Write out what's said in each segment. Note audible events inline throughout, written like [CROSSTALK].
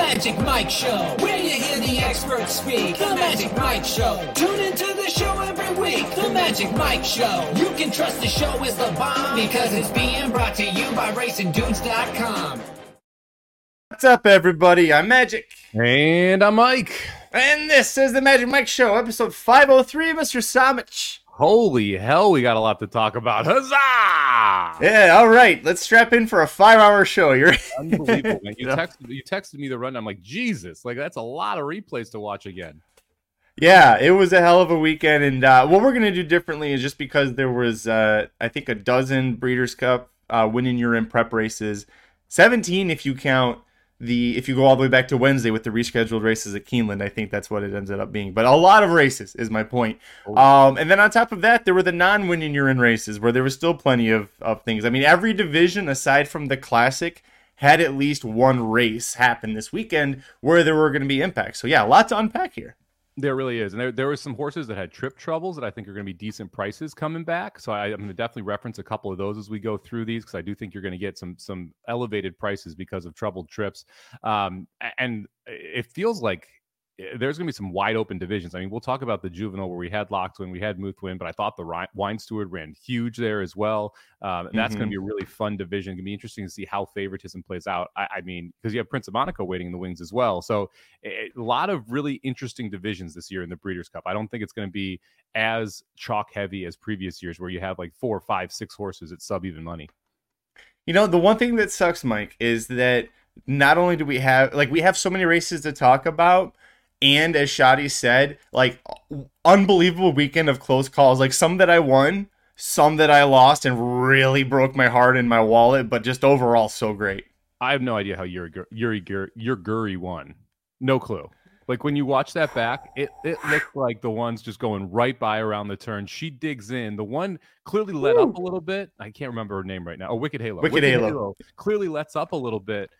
Magic Mike Show, where you hear the experts speak. The Magic Mike Show. Tune into the show every week. The Magic Mike Show. You can trust the show is the bomb because it's being brought to you by RacingDudes.com. What's up, everybody? I'm Magic. And I'm Mike. And this is the Magic Mike Show, episode 503, Mr. Somich. Holy hell, we got a lot to talk about. Huzzah! Yeah, all right. Let's strap in for a five hour show. You're [LAUGHS] Unbelievable, man. You texted, you texted me the run. I'm like, Jesus, like that's a lot of replays to watch again. Yeah, it was a hell of a weekend. And uh, what we're going to do differently is just because there was, uh, I think, a dozen Breeders' Cup uh, winning your in prep races, 17 if you count the if you go all the way back to Wednesday with the rescheduled races at Keeneland, I think that's what it ended up being. But a lot of races is my point. Um, and then on top of that, there were the non-winning urine races where there was still plenty of, of things. I mean, every division aside from the classic had at least one race happen this weekend where there were going to be impacts. So yeah, a lot to unpack here. There really is, and there there were some horses that had trip troubles that I think are going to be decent prices coming back. So I, am going to definitely reference a couple of those as we go through these because I do think you're going to get some some elevated prices because of troubled trips. Um, and it feels like there's going to be some wide open divisions. I mean, we'll talk about the juvenile where we had Locked win, we had Muth win, but I thought the Wine Steward ran huge there as well. Um, that's mm-hmm. going to be a really fun division. Going to be interesting to see how favoritism plays out. I, I mean, because you have Prince of Monaco waiting in the wings as well. So a, a lot of really interesting divisions this year in the Breeders' Cup. I don't think it's going to be as chalk heavy as previous years where you have like four, five, six horses at sub even money. You know, the one thing that sucks, Mike, is that not only do we have like we have so many races to talk about and as Shadi said, like unbelievable weekend of close calls. Like some that I won, some that I lost, and really broke my heart and my wallet. But just overall, so great. I have no idea how Yuri Yuri Yuri won. No clue. Like when you watch that back, it it looked like the one's just going right by around the turn. She digs in. The one clearly let Woo. up a little bit. I can't remember her name right now. Oh, Wicked Halo. Wicked, Wicked Halo. Halo. clearly lets up a little bit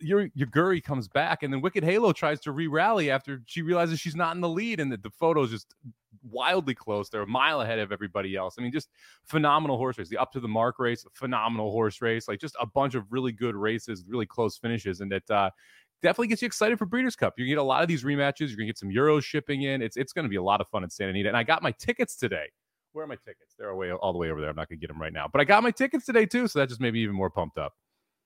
your Yuugiri comes back, and then Wicked Halo tries to re-rally after she realizes she's not in the lead, and that the, photos just wildly close. They're a mile ahead of everybody else. I mean, just phenomenal horse race. The up to the mark race, phenomenal horse race. Like just a bunch of really good races, really close finishes, and that uh, definitely gets you excited for Breeders' Cup. You're gonna get a lot of these rematches. You're gonna get some Euros shipping in. It's it's gonna be a lot of fun in Santa Anita. And I got my tickets today. Where are my tickets? They're away all the way over there. I'm not gonna get them right now, but I got my tickets today too, so that just made me even more pumped up.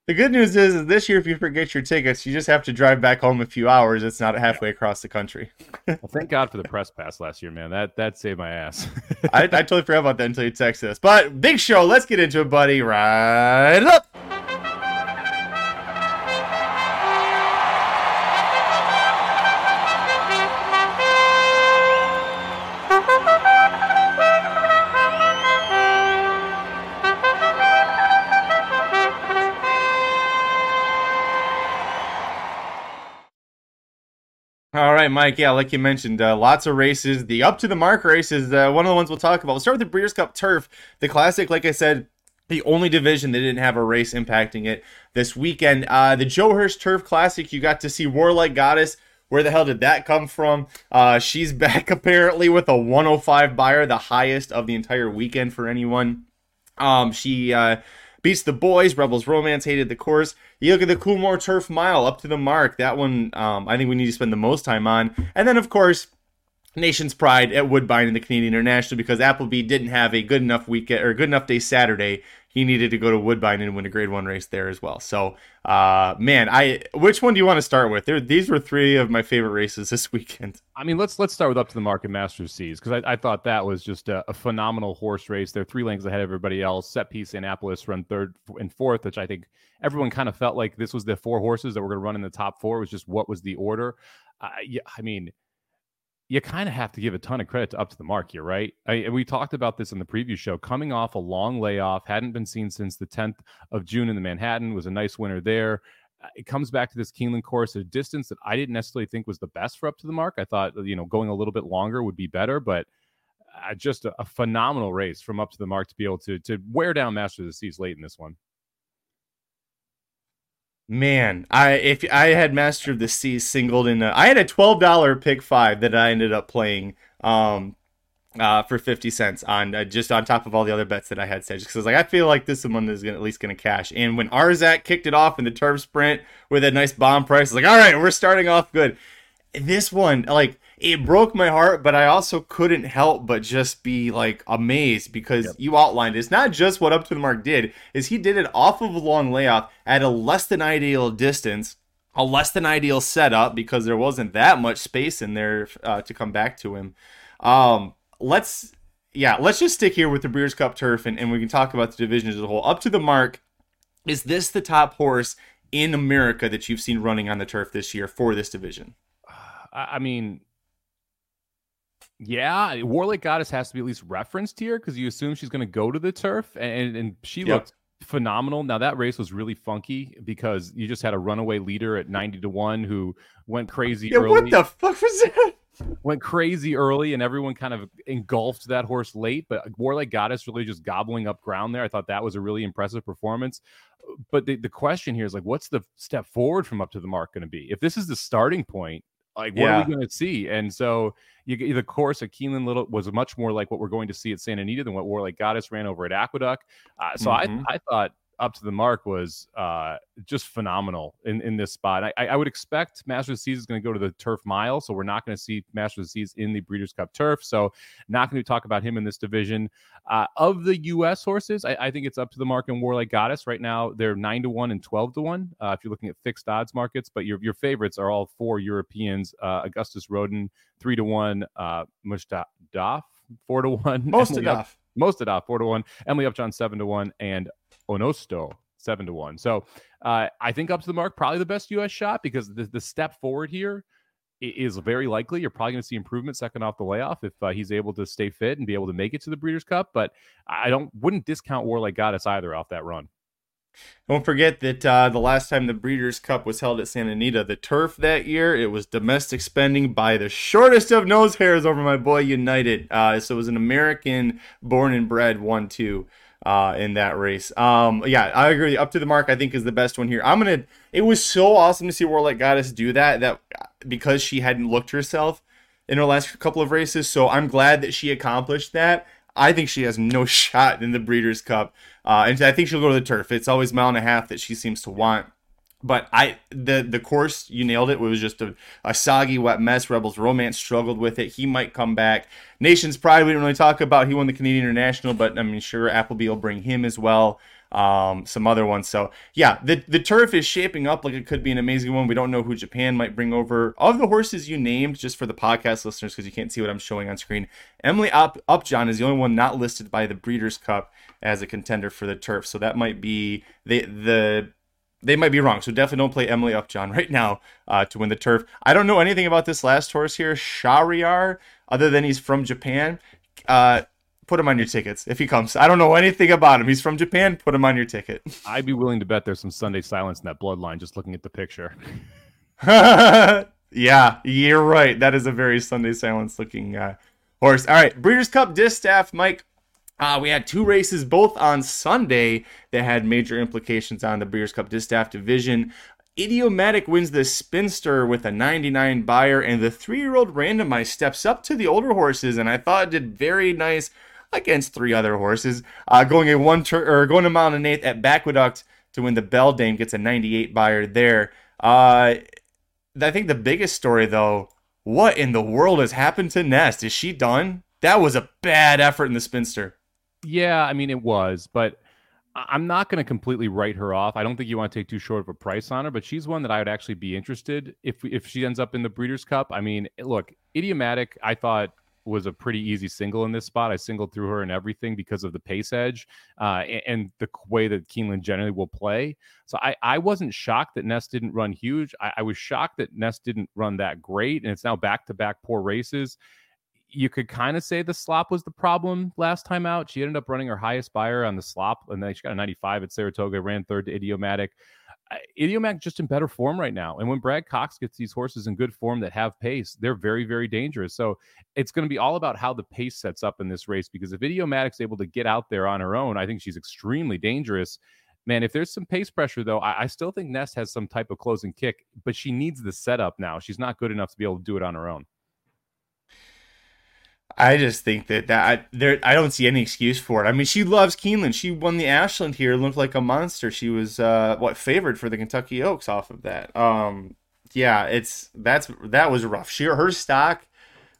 The good news is, is this year, if you forget your tickets, you just have to drive back home a few hours. It's not halfway across the country. well, thank God for the press pass last year, man. That that saved my ass. I, I totally forgot about that until you texted us. But big show. Let's get into it, buddy. Right up. Right, Mike. Yeah, like you mentioned, uh, lots of races. The up to the mark race is uh, one of the ones we'll talk about. We'll start with the Breeders' Cup Turf. The Classic, like I said, the only division that didn't have a race impacting it this weekend. Uh, the Joe Hirsch Turf Classic, you got to see Warlike Goddess. Where the hell did that come from? Uh, she's [LAUGHS] back apparently with a 105 Beyer, the highest of the entire weekend for anyone. Um, she uh, beats the boys. Rebels Romance hated the course. You look at the Coolmore Turf Mile up to the mark. That one, um, I think we need to spend the most time on. And then, of course, Nation's Pride at Woodbine in the Canadian International because Appleby didn't have a good enough weekend or good enough day Saturday he needed to go to Woodbine and win a Grade One race there as well. So, uh, man, I which one do you want to start with? There, these were three of my favorite races [LAUGHS] this weekend. I mean, let's let's start with up to the market Masters Seas because I, I, thought that was just a, a, phenomenal horse race. They're three lengths ahead of everybody else. Set piece Annapolis run third and fourth, which I think everyone kind of felt like this was the four horses that were going to run in the top four. It was just what was the order. Uh, yeah, I mean you kind of have to give a ton of credit to up to the mark here, right? I, we talked about this in the preview show. Coming off a long layoff, hadn't been seen since the 10th of June in the Manhattan, was a nice winner there. Uh, it comes back to this Keeneland course, a distance that I didn't necessarily think was the best for up to the mark. I thought, you know, going a little bit longer would be better, but uh, just a, a, phenomenal race from up to the mark to be able to to wear down Master of the Seas late in this one. Man, I if I had Master of the Seas singled in, a, I had a twelve dollar pick five that I ended up playing. Um, uh, for 50 cents on uh, just on top of all the other bets that I had said. Because like I feel like this one is gonna, at least going to cash. And when Arzak kicked it off in the turf sprint with a nice bomb price, I like, all right, we're starting off good. This one, like, it broke my heart, but I also couldn't help but just be like amazed because yep. you outlined it's not just what up to the mark did, is he did it off of a long layoff at a less than ideal distance a less than ideal setup because there wasn't that much space in there uh, to come back to him. Um, let's yeah, let's just stick here with the Breeders' Cup turf and, and we can talk about the division as a whole. Up to the mark, is this the top horse in America that you've seen running on the turf this year for this division? I mean, yeah, Warlike Goddess has to be at least referenced here because you assume she's going to go to the turf, and and she yep. looked phenomenal. Now that race was really funky because you just had a runaway leader at ninety to one who went crazy. Yeah, early. what the fuck was that? went crazy early and everyone kind of engulfed that horse late. But uh, Warlike Goddess really just gobbling up ground there. I thought that was a really impressive performance. But the, the question here is like, what's the step forward from up to the mark going to be? If this is the starting point, like what yeah. are we going to see? And so you, the course at Keeneland Little was much more like what we're going to see at Santa Anita than what Warlike Goddess ran over at Aqueduct. Uh, so mm-hmm. I, I thought up to the mark was uh, just phenomenal in, in this spot. I, I would expect Masters of the Seas is going to go to the turf mile, so we're not going to see Masters of the Seas in the Breeders' Cup turf. So not going to talk about him in this division. Uh, of the U.S. horses, I, I, think it's up to the mark in Warlike Goddess right now. They're nine to one and twelve to one uh, if you're looking at fixed odds markets. But your your favorites are all four Europeans: uh, Auguste Rodin three to one, uh, Mostahdaf four to one, [LAUGHS] most enough. Most four to one, Emily Upjohn seven to one, and Onesto seven to one. So uh, I think up to the mark, probably the best U.S. shot because the, the step forward here is very likely. You're probably going to see improvement second off the layoff if uh, he's able to stay fit and be able to make it to the Breeders' Cup. But I don't wouldn't discount Warlike Goddess either off that run. Don't forget that uh, the last time the Breeders' Cup was held at Santa Anita, the turf that year, it was domestic spending by the shortest of nose hairs over my boy United. Uh, so it was an American born and bred 1 2 uh, in that race. Um, yeah, I agree. Up to the mark, I think is the best one here. I'm gonna. It was so awesome to see Warlike Goddess do that. That because she hadn't looked herself in her last couple of races, so I'm glad that she accomplished that. I think she has no [LAUGHS] shot in the Breeders' Cup, uh, and I think she'll go to the turf. It's always mile and a half that she seems to want. But I the the course you nailed it. It was just a, a soggy wet mess. Rebels Romance struggled with it. He might come back. Nation's Pride we didn't really talk about. He won the Canadian International, but I mean sure Appleby will bring him as well. Um, some other ones. So yeah, the the turf is shaping up like it could be an amazing one. We don't know who Japan might bring over. Of the horses you named, just for the podcast listeners, because you can't see what I'm showing on screen, Emily Up Upjohn is the only one not listed by the Breeders' Cup as a contender for the turf. So that might be the the they might be wrong. So definitely don't play Emily Upjohn right now uh, to win the turf. I don't know anything about this last horse here, Shahryar, other than he's from Japan. Uh, put him on your tickets if he comes. I don't know anything about him. He's from Japan. Put him on your ticket. I'd be willing to bet there's some Sunday silence in that bloodline just looking at the picture. [LAUGHS] yeah, you're right. That is a very Sunday silence looking uh, horse. All right, Breeders' Cup Distaff, Mike. Uh, we had two races both on Sunday that had major implications on the Breeders' Cup Distaff division. Idiomatic wins the Spinster with a 99 Beyer, and the three-year-old randomized steps up to the older horses, and I thought it did very nice against three other horses. Uh, going a one tur- or going a mile and an eighth at Aqueduct to win the Beldame gets a 98 Beyer there. Uh, I think the biggest story though, what in the world has happened to Nest? Is she done? That was a bad effort in the Spinster. Yeah, I mean it was, but I'm not going to completely write her off. I don't think you want to take too short of a price on her, but she's one that I would actually be interested if if she ends up in the Breeders' Cup. I mean, look, idiomatic. I thought was a pretty easy single in this spot. I singled through her and everything because of the pace edge uh, and, and, the way that Keeneland generally will play. So I, I wasn't shocked that Nest didn't run huge. I, I was shocked that Nest didn't run that great, and it's now back to back poor races you could kind of say the slop was the problem last time out. She ended up running her highest Beyer on the slop, and then she got a 95 at Saratoga, ran third to Idiomatic. Uh, Idiomatic just in better form right now. And when Brad Cox gets these horses in good form that have pace, they're very, very dangerous. So it's going to be all about how the pace sets up in this race because if Idiomatic's able to get out there on her own, I think she's extremely dangerous. Man, if there's some pace pressure, though, I, I still think Nest has some type of closing kick, but she needs the setup now. She's not good enough to be able to do it on her own. I just think that that I, there I don't see any excuse for it. I mean, she loves Keeneland. She won the Ashland here, looked like a monster. She was uh what favored for the Kentucky Oaks off of that. Um yeah, it's that's that was rough. She her stock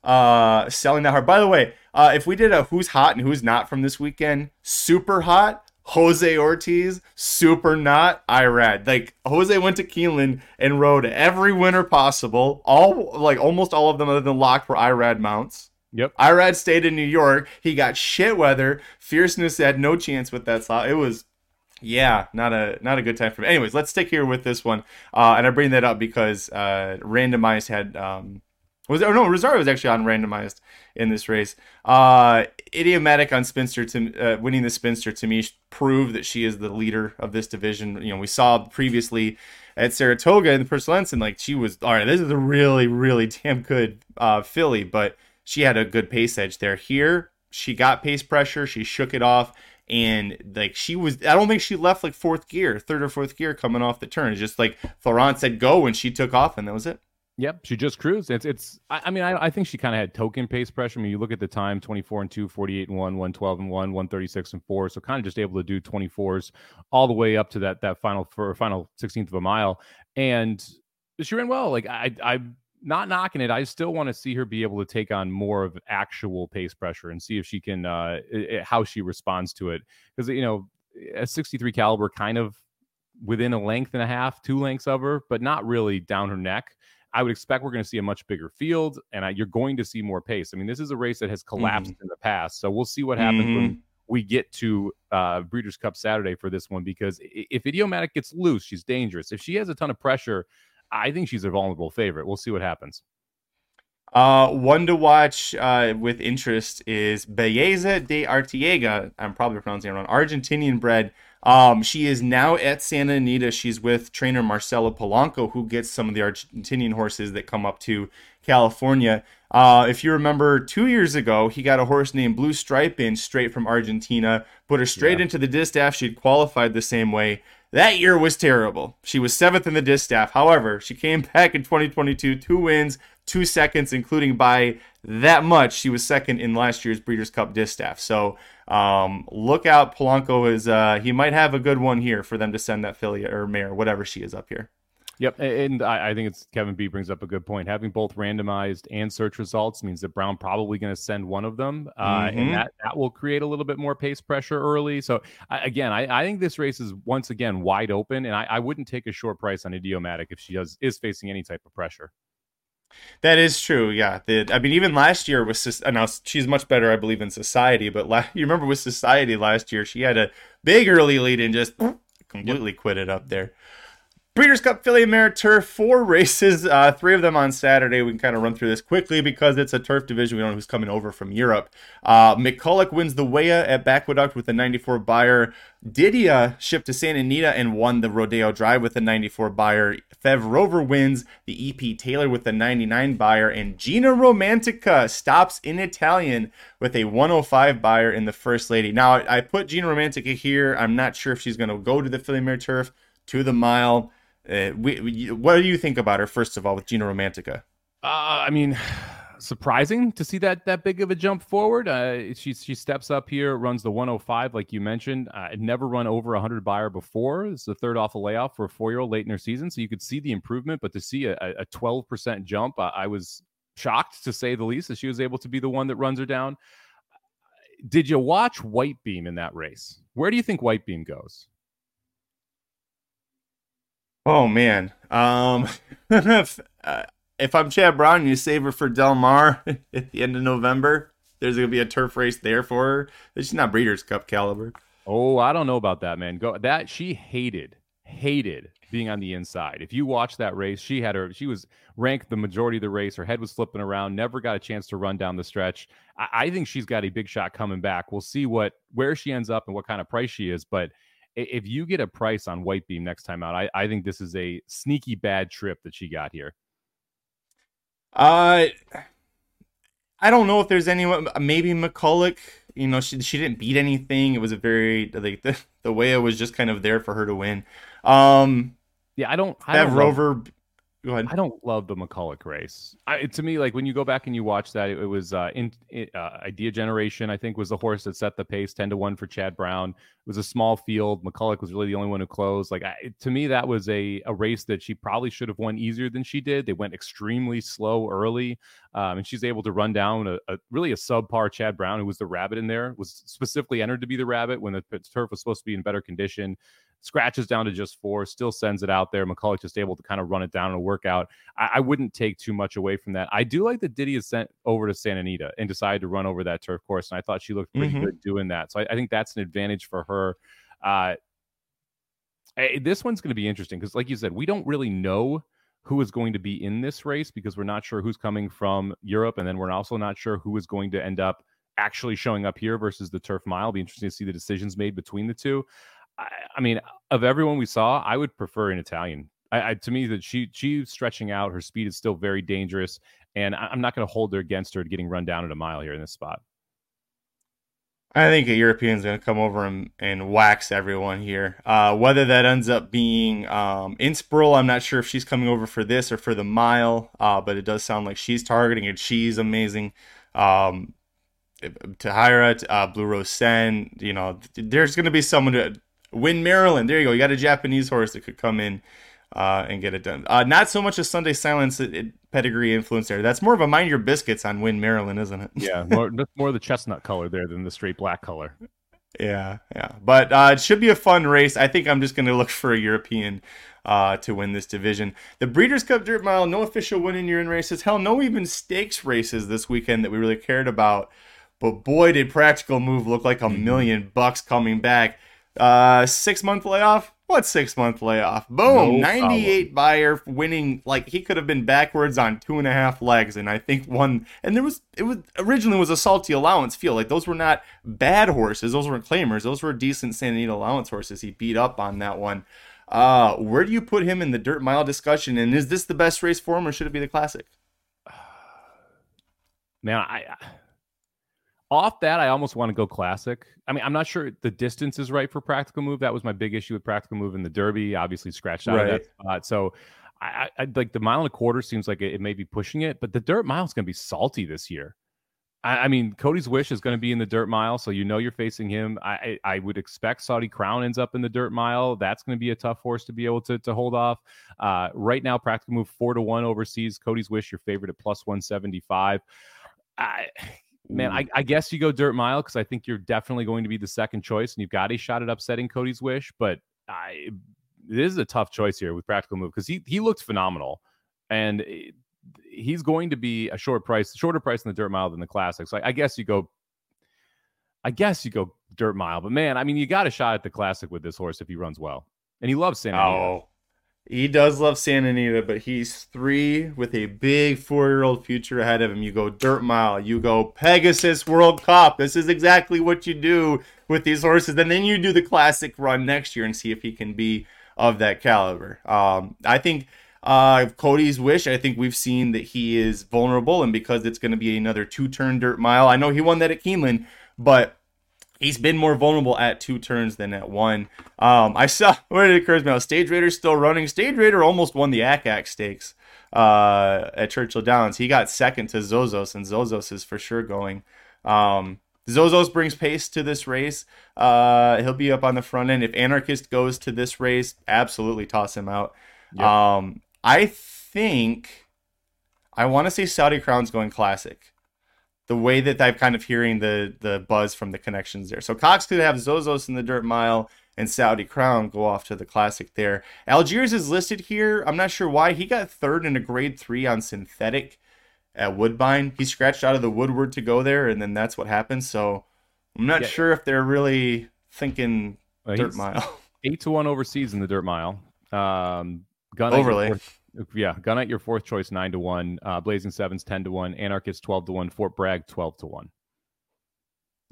uh selling that hard. By the way, uh if we did a who's hot and who's not from this weekend, super hot Jose Ortiz, super not Irad. Like Jose went to Keeneland and rode every winner possible. All like almost all of them other than locked were Irad mounts. Yep. Irad stayed in New York. He got shit weather. Fierceness had no chance with that slot. It was yeah, not a not a good time for me. Anyways, let's stick here with this one. Uh, and I bring that up because uh, randomized had um, was oh no Rosario was actually on randomized in this race. Uh, idiomatic on Spinster to uh, winning the Spinster to me proved that she is the leader of this division. You know, we saw previously at Saratoga in the Purcell like she was all right. This is a really really damn good uh, filly, but she had a good pace edge there. Here, she got pace pressure, she shook it off, and like she was, I don't think she left like fourth gear, third or fourth gear coming off the turn. It's just like Florent said go, and she took off, and that was it. Yep, she just cruised. It's it's. I, I mean, I, I think she kind of had token pace pressure. I mean, you look at the time: twenty four and 2, 48 and one, one twelve and one, one thirty six and four. So kind of just able to do twenty fours all the way up to that that final for final sixteenth of a mile, and she ran well. Like I I not knocking it. I still want to see her be able to take on more of actual pace pressure and see if she can uh it, how she responds to it because you know a 63 caliber kind of within a length and a half, two lengths of her, but not really down her neck. I would expect we're going to see a much bigger field, and I, you're going to see more pace. I mean, this is a race that has collapsed mm-hmm. in the past, so we'll see what happens mm-hmm. when we get to uh, Breeders' Cup Saturday for this one. Because if Idiomatic gets loose, she's dangerous. If she has a ton of pressure, I think she's a vulnerable favorite. We'll see what happens. Uh, one to watch uh, with interest is Belleza de Artiega. I'm probably pronouncing it wrong. Argentinian bred. Um, she is now at Santa Anita. She's with trainer Marcelo Polanco, who gets some of the Argentinian horses that come up to California. Uh, if you remember, two years ago, he got a horse named Blue Stripe in straight from Argentina, put her straight yeah. into the distaff. She'd qualified the same way. That year was terrible. She was seventh in the distaff. However, she came back in 2022, two wins, two seconds, including by that much. She was second in last year's Breeders' Cup distaff. So um, look out, Polanco is uh, he might have a good one here for them to send that filly or mare, whatever she is up here. Yep, and I, I, think it's Kevin B brings up a good point. Having both randomized and search results means that Brown probably going to send one of them, uh, mm-hmm. and that that will create a little bit more pace pressure early. So I, again, I, I, think this race is once again wide open, and I, wouldn't take a short price on Idiomatic if she does is facing any type of pressure. That is true. Yeah. The, I mean, even last year was now she's much better, I believe, in Society. But la- you remember with Society last year, she had a big early lead and just completely quit it up there. Breeders' Cup Mare Turf, four [LAUGHS] races, uh, three of them on Saturday. We can kind of run through this quickly because it's a turf division. We don't know who's coming over from Europe. Uh, McCulloch wins the Weah at Bacqueduct with the 94 Beyer. Didia shipped to Santa Anita and won the Rodeo Drive with the 94 Beyer. Fev Rover wins the EP Taylor with the 99 Beyer. And Gina Romantica stops in Italian with a 105 Beyer in the First Lady. Now, I put Gina Romantica here. I'm not sure if she's going to go to the Mare Turf, to the mile. Uh, we, what do you think about her, first of all, with Gina Romantica? Uh, I mean, surprising to see that that big of a jump forward. Uh, she she steps up here, runs the 105 like you mentioned. Uh, never run over 100 Beyer before. It's the third off a layoff for a four year old late in her season, so you could see the improvement. But to see a, a 12% jump, I, I was shocked to say the least that she was able to be the one that runs her down. Did you watch White Beam in that race? Where do you think White Beam goes? Oh man, um, if, [LAUGHS] uh, if I'm Chad Brown, you save her for Del Mar [LAUGHS] at the end of November. There's gonna be a turf race there for her. She's not Breeders' Cup caliber. Oh, I don't know about that, man. Go that she hated, hated being on the inside. If you watch that race, she had her. She was ranked the majority of the race. Her head was flipping around. Never got a chance to run down the stretch. I, I think she's got a big shot coming back. We'll see what where she ends up and what kind of price she is, but if you get a price on White Beam next time out, I, I think this is a sneaky bad trip that she got here. Uh, I don't know if there's anyone. Maybe McCulloch. You know, she she didn't beat anything. It was a very like the the way it was just kind of there for her to win. Um, yeah, I don't. I have Rover. Go ahead. I don't love the McCulloch race. I, to me, like when you go back and you watch that, it, it was uh, in, uh, Idea Generation. I think was the horse that set the pace, ten to one for Chad Brown. It was a small field. McCulloch was really the only one who closed. Like I, to me, that was a a race that she probably should have won easier than she did. They went extremely slow early, um, and she's able to run down a, a, really a subpar Chad Brown, who was the rabbit in there, was specifically entered to be the rabbit when the turf was supposed to be in better condition scratches down to just four, still sends it out there. McCulloch just able to kind of run it down in a workout. I, I, wouldn't take too much away from that. I do like that Didia is sent over to Santa Anita and decided to run over that turf course. And I thought she looked pretty mm-hmm. good doing that. So I, I, think that's an advantage for her. Uh, this one's going to be interesting because, like you said, we don't really know who is going to be in this race because we're not sure who's coming from Europe. And then we're also not sure who is going to end up actually showing up here versus the turf mile. It'll be interesting to see the decisions made between the two. I, I mean, of everyone we saw, I would prefer an Italian. I, I, to me that she she's stretching out. Her speed is still very dangerous, and I, am not going to hold her against her getting run down at a mile here in this spot. I think a European's going to come over and, and wax everyone here. Uh, whether that ends up being um, I'm not sure if she's coming over for this or for the mile, uh, but it does sound like she's targeting it. She's amazing. Um, Tahira, uh, Blue Rose Cen, you know, there's going to be someone to Win Marilyn. There you go. You got a Japanese horse that could come in uh, and get it done. Uh, not so much a Sunday Silence pedigree influence there. That's more of a mind your biscuits on Win Marilyn, isn't it? yeah, [LAUGHS] more more the chestnut color there than the straight black color. Yeah, yeah. But uh, it should be a fun race. I think I'm just going to look for a European uh, to win this division. The Breeders' Cup Dirt Mile, no official winning year in races. Hell, no even stakes races this weekend that we really cared about. But boy, did Practical Move look like a mm-hmm. million bucks coming back. Uh, six month layoff. What six month layoff? Boom, no 98 Beyer winning. Like he could have been backwards on two and a half legs, and I think one. And there was it was originally was a salty allowance field. Like those were not bad horses. Those weren't claimers. Those were decent Santa Anita allowance horses. He beat up on that one. Uh, where do you put him in the dirt mile discussion? And is this the best race for him, or should it be the classic? Man, I, I off that, I almost want to go classic. I mean, I'm not sure the distance is right for practical move. That was my big issue with practical move in the Derby. Obviously, scratched out right. of that spot. So, I, I, like the mile and a quarter seems like it, it may be pushing it, but the dirt mile is going to be salty this year. I, I, mean, Cody's Wish is going to be in the dirt mile, so you know you're facing him. I, I would expect Saudi Crown ends up in the dirt mile. That's going to be a tough horse to be able to, to hold off. Uh, right now, practical move four to one overseas. Cody's Wish, your favorite at plus 175. I Man, mm. I, I, guess you go dirt mile because I think you're definitely going to be the second choice, and you've got a shot at upsetting Cody's wish. But I, this is a tough choice here with practical move because he he looked phenomenal, and eh, he's going to be a short price, shorter price in the dirt mile than the classic. So I, I guess you go. I guess you go dirt mile, but man, I mean, you got a shot at the classic with this horse if he runs well, and he loves Santa. Oh, he does love Santa Anita, but he's three with a big four year old future ahead of him. You go dirt mile, you go Pegasus World Cup. This is exactly what you do with these horses. And then you do the classic run next year and see if he can be of that caliber. Um, I think uh, Cody's Wish, I think we've seen that he is vulnerable, and because it's going to be another two turn dirt mile, I know he won that at Keeneland, but he's been more vulnerable at two turns than at one. Um, I saw [LAUGHS] where it occurs now. Stage Raider's still running. Stage Raider almost won the Ack Ack stakes uh, at Churchill Downs. He got second to Zozos, and Zozos is for sure going. Um, Zozos brings pace to this race. Uh, he'll be up on the front end. If Anarchist goes to this race, absolutely toss him out. Yep. Um, I think I want to say Saudi Crown's going classic the way that I'm kind of hearing the the buzz from the connections there. So Cox could have Zozos in the dirt mile and Saudi Crown go off to the classic there. Algiers is listed here. I'm not sure why. He got third in a grade three on synthetic at Woodbine. He scratched out of the Woodward to go there, and then that's what happened. So I'm not yeah. sure if they're really thinking well, dirt mile. [LAUGHS] Eight to one overseas in the dirt mile. Um, Gun overlay yeah, Gunite your fourth choice nine to one, uh, Blazing Sevens ten to one, Anarchist twelve to one, Fort Bragg twelve to one.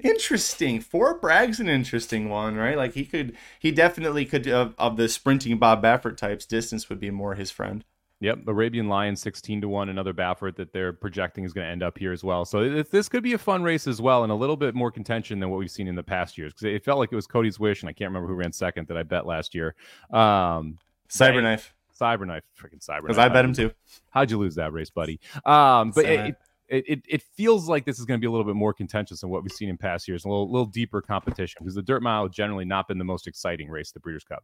Interesting. Fort Bragg's an interesting one, right? Like he could, he definitely could of, of the sprinting Bob Baffert types. Distance would be more his friend. Yep, Arabian Lion sixteen to one, another Baffert that they're projecting is going to end up here as well. So this could be a fun race as well, and a little bit more contention than what we've seen in the past years because it felt like it was Cody's Wish, and I can't remember who ran second that I bet last year. Um, Cyberknife. Cyberknife, freaking Cyberknife. Because I bet him too. How'd you lose that race, buddy? Um, but it, it, it, it feels like this is going to be a little bit more contentious than what we've seen in past years, a little, little deeper competition because the dirt mile has generally not been the most exciting race, the Breeders' Cup.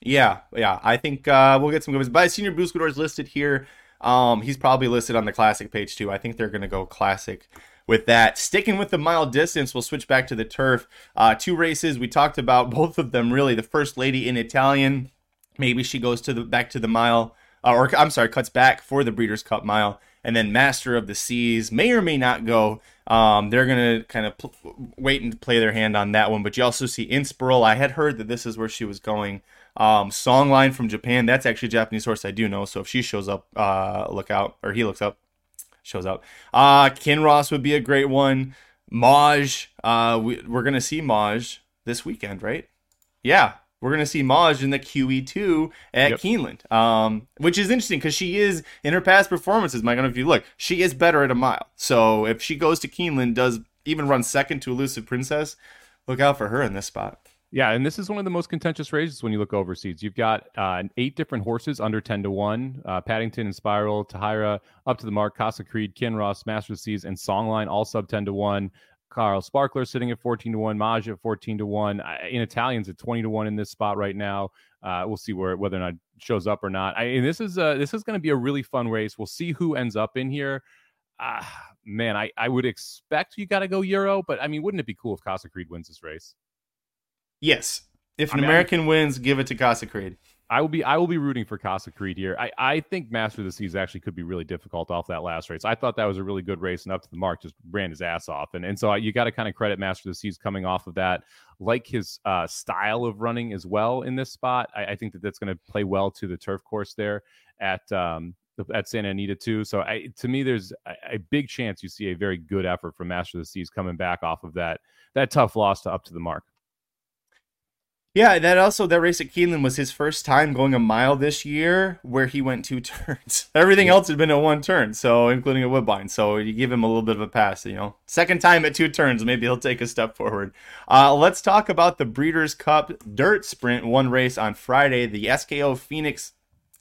Yeah, yeah. I think uh, we'll get some good ones. But Senor Buscador is listed here. Um, he's probably listed on the classic page too. I think they're going to go classic with that. Sticking with the mile distance, we'll switch back to the turf. Uh, two races we talked about, [LAUGHS] both of them really. The first lady in Italian, maybe she goes to the back to the mile, uh, or I'm sorry, cuts back for the Breeders' Cup mile, and then Master of the Seas may or may not go. Um, they're gonna kind of pl- wait and play their hand on that one. But you also see Inspiral. I had heard that this is where she was going. Um, Songline from Japan. That's actually a Japanese horse I do know. So if she shows up, uh, look out, or he looks up, shows up. Uh, Kinross would be a great one. Maj. Uh, we, we're gonna see Maj this weekend, right? Yeah, we're gonna see Maj in the QE2 at Yep. Keeneland, um, which is interesting because she is in her past performances. Don't know if you look, she is better at a mile. So if she goes to Keeneland, does even run second to Elusive Princess, look out for her in this spot. Yeah, and this is one of the most contentious races when you look overseas. You've got uh, eight different horses under 10 to 1. Uh, Paddington Inspiral, Tahira, Up to the Mark, Casa Creed, Kinross, Master of the Seas, and Songline, all sub 10 to 1. Carl Spackler sitting at 14 to 1, Maj at 14 to 1. I- In Italians at 20 to 1 in this spot right now. Uh, we'll see where whether or not it shows up or not. I, and this is uh, this is going to be a really fun race. We'll see who ends up in here. Uh, man, I, I would expect you got to go Euro, but I mean, wouldn't it be cool if Casa Creed wins this race? Yes, if I an mean, I'm- American wins, give it to Casa Creed. I will be I will be rooting for Casa Creed here. I, I think Master of the Seas actually could be really difficult off that last race. I thought that was a really good race and up to the mark just ran his ass off. And and so you got to kind of credit Master of the Seas coming off of that, like his uh, style of running as well in this spot. I, I think that that's going to play well to the turf course there at um at Santa Anita too. So I to me there's a, a big chance you see a very good effort from Master of the Seas coming back off of that that tough loss to up to the mark. Yeah, that also that race at Keeneland was his first time going a mile this year, where he went two [LAUGHS] turns. Everything else had been a one turn, so including a woodbine. So you give him a little bit of a pass. You know, second time at two turns, maybe he'll take a step forward. Uh, let's talk about the Breeders' Cup Dirt Sprint, one race on Friday, the SKO Phoenix,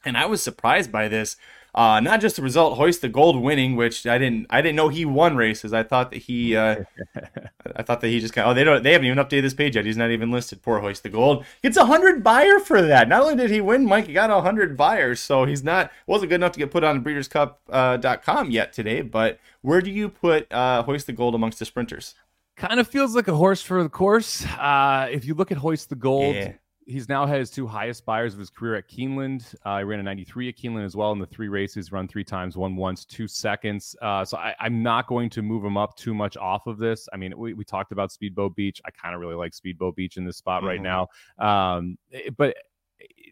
and I was surprised by this. Uh, not just the result, Hoist the Gold winning, which I didn't, I didn't know he won races. I thought that he, uh, [LAUGHS] I thought that he just kind of, oh, they don't, they haven't even updated this page yet. He's not even listed. Poor Hoist the Gold gets a hundred Beyer for that. Not only did he win, Mike, he got a hundred Beyers, so he's not wasn't good enough to get put on BreedersCup.com uh, dot com yet today. But where do you put uh, Hoist the Gold amongst the sprinters? kind of feels like a horse for the course. Uh, if you look at Hoist the Gold, Yeah. He's now had his two highest Beyers of his career at Keeneland. Uh, he ran a 93 at Keeneland as well in the three races, run three times, won once, two seconds. Uh, so I, I'm not going to move him up too much off of this. I mean, we, we talked about Speedboat Beach. I kind of really like Speedboat Beach in this spot right Mhm. now. Um, eh, but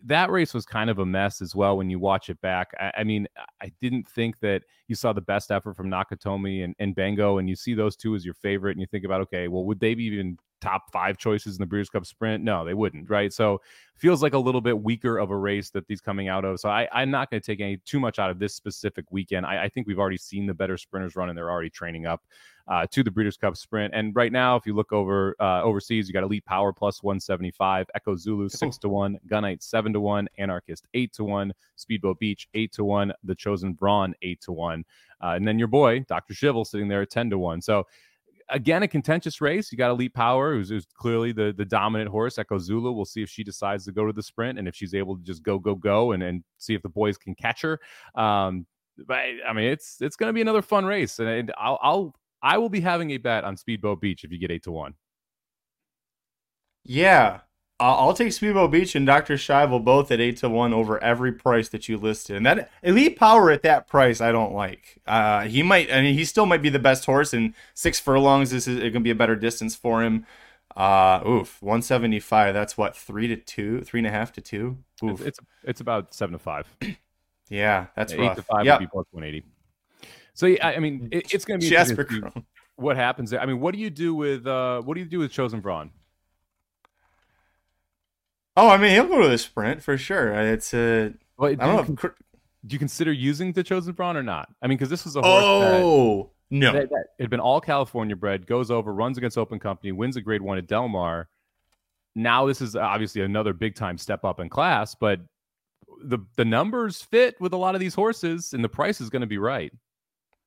that race was kind of a mess as well when you watch it back. I, I mean, I didn't think that you saw the best effort from Nakatomi and, and Bango, and you see those two as your favorite, and you think about, okay, well, would they be even top five choices in the Breeders' Cup Sprint? No, they wouldn't, right? So feels like a little bit weaker of a race that these coming out of. So I, I'm not going to take any too much out of this specific weekend. I, I think we've already seen the better sprinters run, and they're already training up uh, to the Breeders' Cup Sprint. And right now, if you look over uh, overseas, you got Elite Power plus 175, Echo Zulu six to one, Gunite seven to one, Anarchist eight to one, Speedboat Beach eight to one, The Chosen Vron eight to one, uh, and then your boy Dr. Schivel sitting there at ten to one. So again, a contentious race. You got Elite Power, who's, who's clearly the the dominant horse. Echo Zulu. We'll see if she decides to go to the sprint and if she's able to just go go go and and see if the boys can catch her. Um, but I mean, it's it's going to be another fun race, and, and I'll I'll I will be having a bet on Speedboat Beach if you get eight to one. Yeah, I'll take Speedboat Beach and Dr. Schivel both at eight to one over every price that you listed. And that Elite Power at that price, I don't like. Uh, he might, I mean, he still might be the best horse, and six furlongs this is going to be a better distance for him. Uh, oof, one seventy five. That's what three to two, three and a half to two. Oof, It's, it's about seven to five. [CLEARS THROAT] yeah, that's eight rough. to five yeah, would be plus one eighty. So yeah, I I mean, it, it's going to be Jasper interesting to see Crone. what happens. there. I mean, what do you do with uh, what do you do with Chosen Vron? Oh, I mean, he'll go to the sprint for sure. It's Well, I do, you, don't know. con- if do you consider using the Chosen Vron or not? I mean, because this was a horse that- Oh no, that, that had been all California bred, goes over, runs against Open Company, wins a Grade One at Del Mar. Now this is obviously another big time step up in class, but the the numbers fit with a lot of these horses, and the price is going to be right.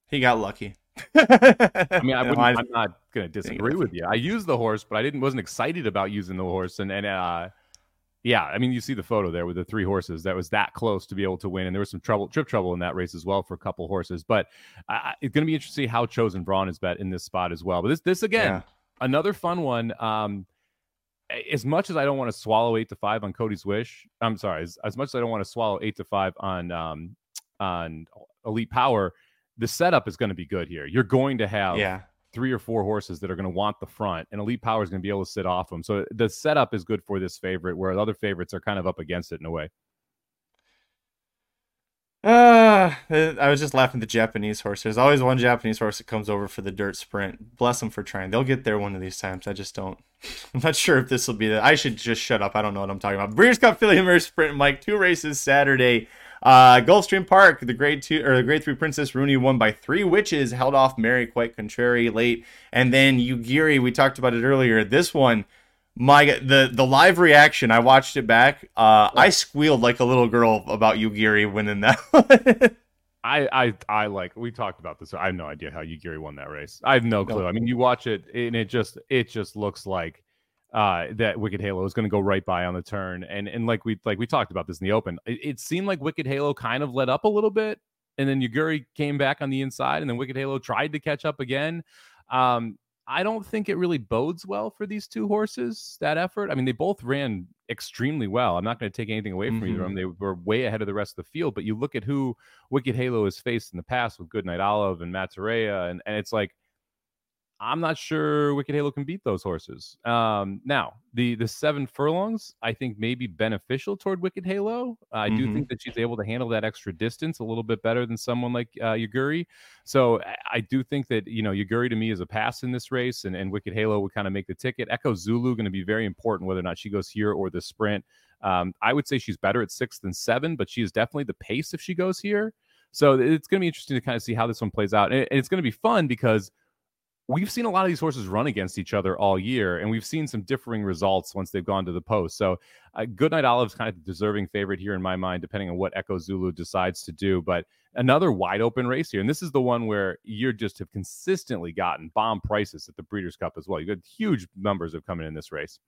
He got lucky. I mean, I [LAUGHS] I'm not going to disagree with you. I used the horse, but I didn't wasn't excited about using the horse, and and uh, yeah, I mean, you see the photo there with the three horses that was that close to be able to win, and there was some trouble, trip trouble in that race as well for a couple horses. But uh, it's going to be interesting to see how chosen Vron is bet in this spot as well. But this, this again, yeah. another fun one. Um, as much as I don't want to swallow eight to five on Cody's wish, I'm sorry. As, as much as I don't want to swallow eight to five on um, on Elite Power, the setup is going to be good here. You're going to have yeah three or four horses that are going to want the front, and Elite Power is going to be able to sit off them. So the setup is good for this favorite, where other favorites are kind of up against it in a way. Uh, I was just laughing the Japanese horse. There's always one Japanese horse that comes over for the dirt sprint. Bless them for trying. They'll get there one of these times. I just don't. [LAUGHS] I'm not sure if this will be the. I should just shut up. I don't know what I'm talking about. Breeders' Cup Filly Mare Sprint, Mike. Two races Saturday. Uh, Gulfstream Park, the grade two or the grade three Princess Rooney won by three witches, held off Mary quite contrary late, and then Yuugiri. We talked about it earlier. This one, my the the live reaction. I watched it back. Uh, I squealed like a little girl about Yuugiri winning that. [LAUGHS] I, I I like we talked about this. I have no idea how Yuugiri won that race. I have no clue. I mean, you watch it and it just it just looks like uh, that Wicked Halo is going to go right by on the turn. And and like we like we talked about this in the open, it, it, seemed like Wicked Halo kind of let up a little bit, and then Yuugiri came back on the inside, and then Wicked Halo tried to catch up again. Um, I don't think it really bodes well for these two horses that effort. I mean, they both ran extremely well. I'm not going to take anything away from mm-hmm. either of them. They were way ahead of the rest of the field. But you look at who Wicked Halo has faced in the past with Goodnight Olive and Matareya, and and it's like I'm not sure Wicked Halo can beat those horses. Um, now, the the seven furlongs, I think, may be beneficial toward Wicked Halo. I mm-hmm. do think that she's able to handle that extra distance a little bit better than someone like uh, Yuugiri. So I do think that you know Yuugiri to me is a pass in this race, and, and Wicked Halo would kind of make the ticket. Echo Zulu going to be very important whether or not she goes here or the sprint. Um, I would say she's better at six than seven, but she is definitely the pace if she goes here. So it's going to be interesting to kind of see how this one plays out, and it's going to be fun because we've seen a lot of these horses run against each other all year, and we've seen some differing results once they've gone to the post. So, uh, Goodnight Olive's kind of deserving favorite here in my mind, depending on what Echo Zulu decides to do. But another wide open race here, and this is the one where you just have consistently gotten bomb prices at the Breeders' Cup as well. You got huge numbers of coming in this race.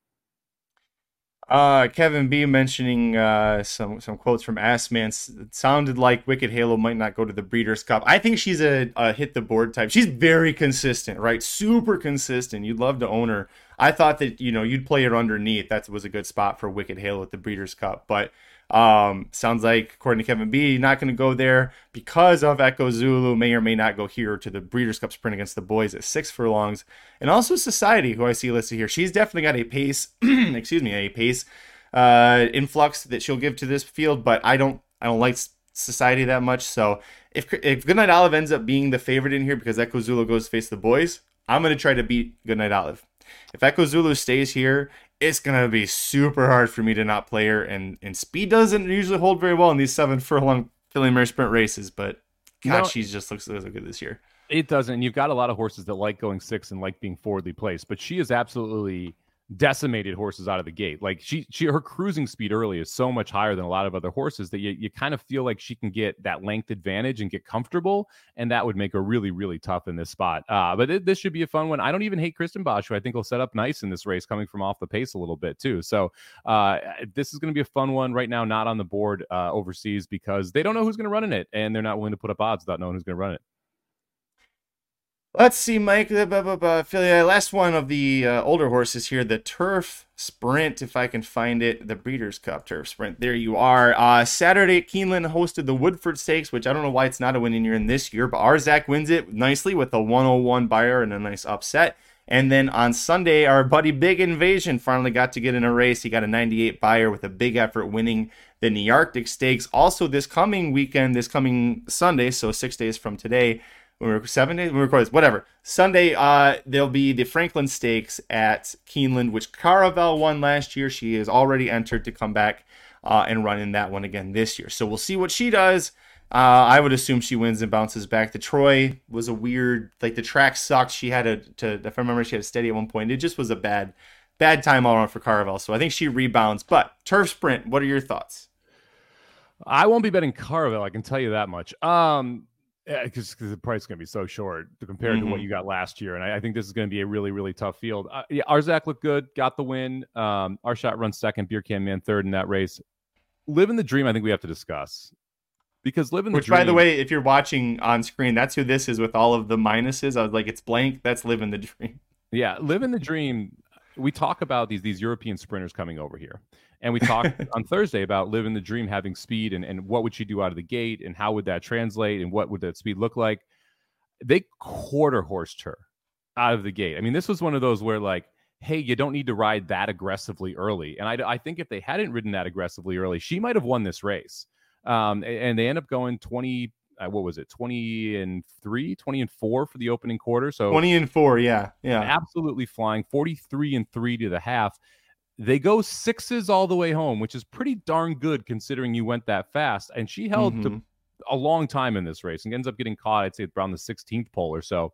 Uh, Kevin B mentioning uh, some some quotes from Asmussen. It sounded like Wicked Halo might not go to the Breeders' Cup. I think she's a, a hit the board type. She's very consistent, right? Super consistent. You'd love to own her. I thought that you know you'd play it underneath. That was a good spot for Wicked Halo at the Breeders' Cup, but um, sounds like, according to Kevin B, not going to go there because of Echo Zulu. May or may not go here to the Breeders' Cup Sprint against the boys at six furlongs, and also Society, who I see listed here. She's definitely got a pace, [CLEARS THROAT] excuse me, a pace uh, influx that she'll give to this field, but I don't, I don't like Society that much. So if if Goodnight Olive ends up being the favorite in here because Echo Zulu goes face the boys, I'm going to try to beat Goodnight Olive. If Echo Zulu stays here it's gonna be super hard for me to not play her. And and speed doesn't usually hold very well in these seven furlong Filly Mare sprint races, but God, no, she just looks so good this year. It doesn't. You've got a lot of horses that like going six and like being forwardly placed, but she is absolutely decimated horses out of the gate. Like she she her cruising speed early is so much higher than a lot of other horses that you, you kind of feel like she can get that length advantage and get comfortable, and that would make her really really tough in this spot. Uh, but it, this should be a fun one. I don't even hate Kristen Bosch, who I think will set up nice in this race, coming from off the pace a little bit too. So uh, this is going to be a fun one right now. Not on the board uh, overseas because they don't know who's going to run in it, and they're not willing to put up odds without knowing who's going to run it. Let's see, Mike. Uh, last one of the uh, older horses here, the Turf Sprint, if I can find it, the Breeders' Cup Turf Sprint. There you are. Uh, Saturday at Keeneland hosted the Woodford Stakes, which I don't know why it's not a winning year in this year, but Arzak wins it nicely with a 101 Beyer and a nice upset. And then on Sunday, our buddy Big Invasion finally got to get in a race. He got a 98 Beyer with a big effort winning the Nearctic Stakes. Also, this coming weekend, this coming Sunday, so six days from today, we're seven days. We record this. Whatever. Sunday, uh, there'll be the Franklin Stakes at Keeneland, which Caravel won last year. She is already entered to come back uh, and run in that one again this year. So we'll see what she does. Uh, I would assume she wins and bounces back. The Troy was a weird, like the track sucked. She had a, to, if I remember, she had a steady at one point. It just was a bad, bad time all around for Caravel. So I think she rebounds. But turf sprint, what are your thoughts? I won't be betting Caravel. I can tell you that much. Um, because the price is going to be so short compared mm-hmm. to what mm-hmm. you got last year, and I, I think this is going to be a really really tough field. Uh, yeah, Arzak looked good, got the win. Um, our shot runs second, Beer Can Man third in that race. Living the dream, I think we have to discuss because living the dream Which, by the way, if you're watching on screen, that's who this is with all of the minuses. I was like, it's blank. That's living [LAUGHS] the dream. Yeah, living the dream. We talk about these these European sprinters coming over here, and we talked [LAUGHS] on Thursday about living the dream, having speed, and, and what would she do out of the gate, and how would that translate, and what would that speed look like? They quarter horsed her out of the gate. I mean, this was one of those where like, hey, you don't need to ride that aggressively early. And I, I think if they hadn't ridden that aggressively early, she might have won this race. Um, and they end up going 20, uh, what was it, 20 and three, 20 and four for the opening quarter. So 20 and four, yeah. Yeah. Absolutely flying 43 and three to the half. They go sixes all the way home, which is pretty darn good considering you went that fast. And she held mm-hmm. to a long time in this race and ends up getting caught, I'd say around the 16th pole or so.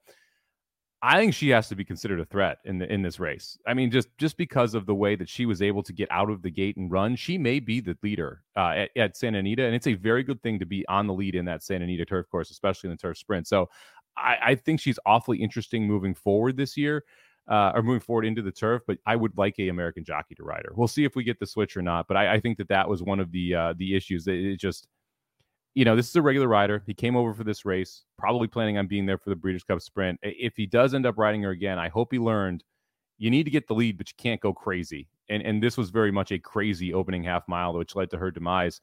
I think she has to be considered a threat in the in this race. I mean, just just because of the way that she was able to get out of the gate and run, she may be the leader uh, at, at, Santa Anita, and it's a very good thing to be on the lead in that Santa Anita turf course, especially in the turf sprint. So, I, I think she's awfully interesting moving forward this year. Uh, or moving forward into the turf, but I would like a American jockey to ride her. We'll see if we get the switch or not. But I, I think that that was one of the uh, the issues. That it just you know, this is a regular rider. He came over for this race, probably planning on being there for the Breeders' Cup Sprint. If he does end up riding her again, I hope he learned you need to get the lead, but you can't go crazy. And and this was very much a crazy opening half mile, which led to her demise.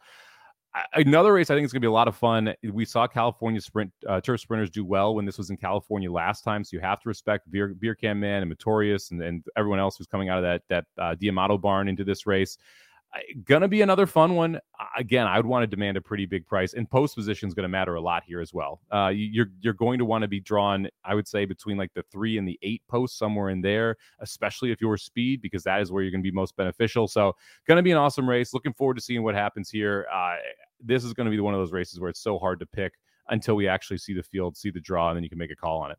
Another race I think is going to be a lot of fun. We saw California sprint uh, turf sprinters do well when this was in California last time, so you have to respect Beer, Beer Can Man and Motorius and, and everyone else who's coming out of that that uh, D'Amato barn into this race gonna be another fun one. Again, I would want to demand a pretty big price, and post position is going to matter a lot here as well. Uh, you're you're going to want to be drawn, I would say, between like the three and the eight posts somewhere in there, especially if you're speed, because that is where you're going to be most beneficial. So, going to be an awesome race. Looking forward to seeing what happens here. Uh, this is going to be one of those races where it's so hard to pick until we actually see the field, see the draw, and then you can make a call on it.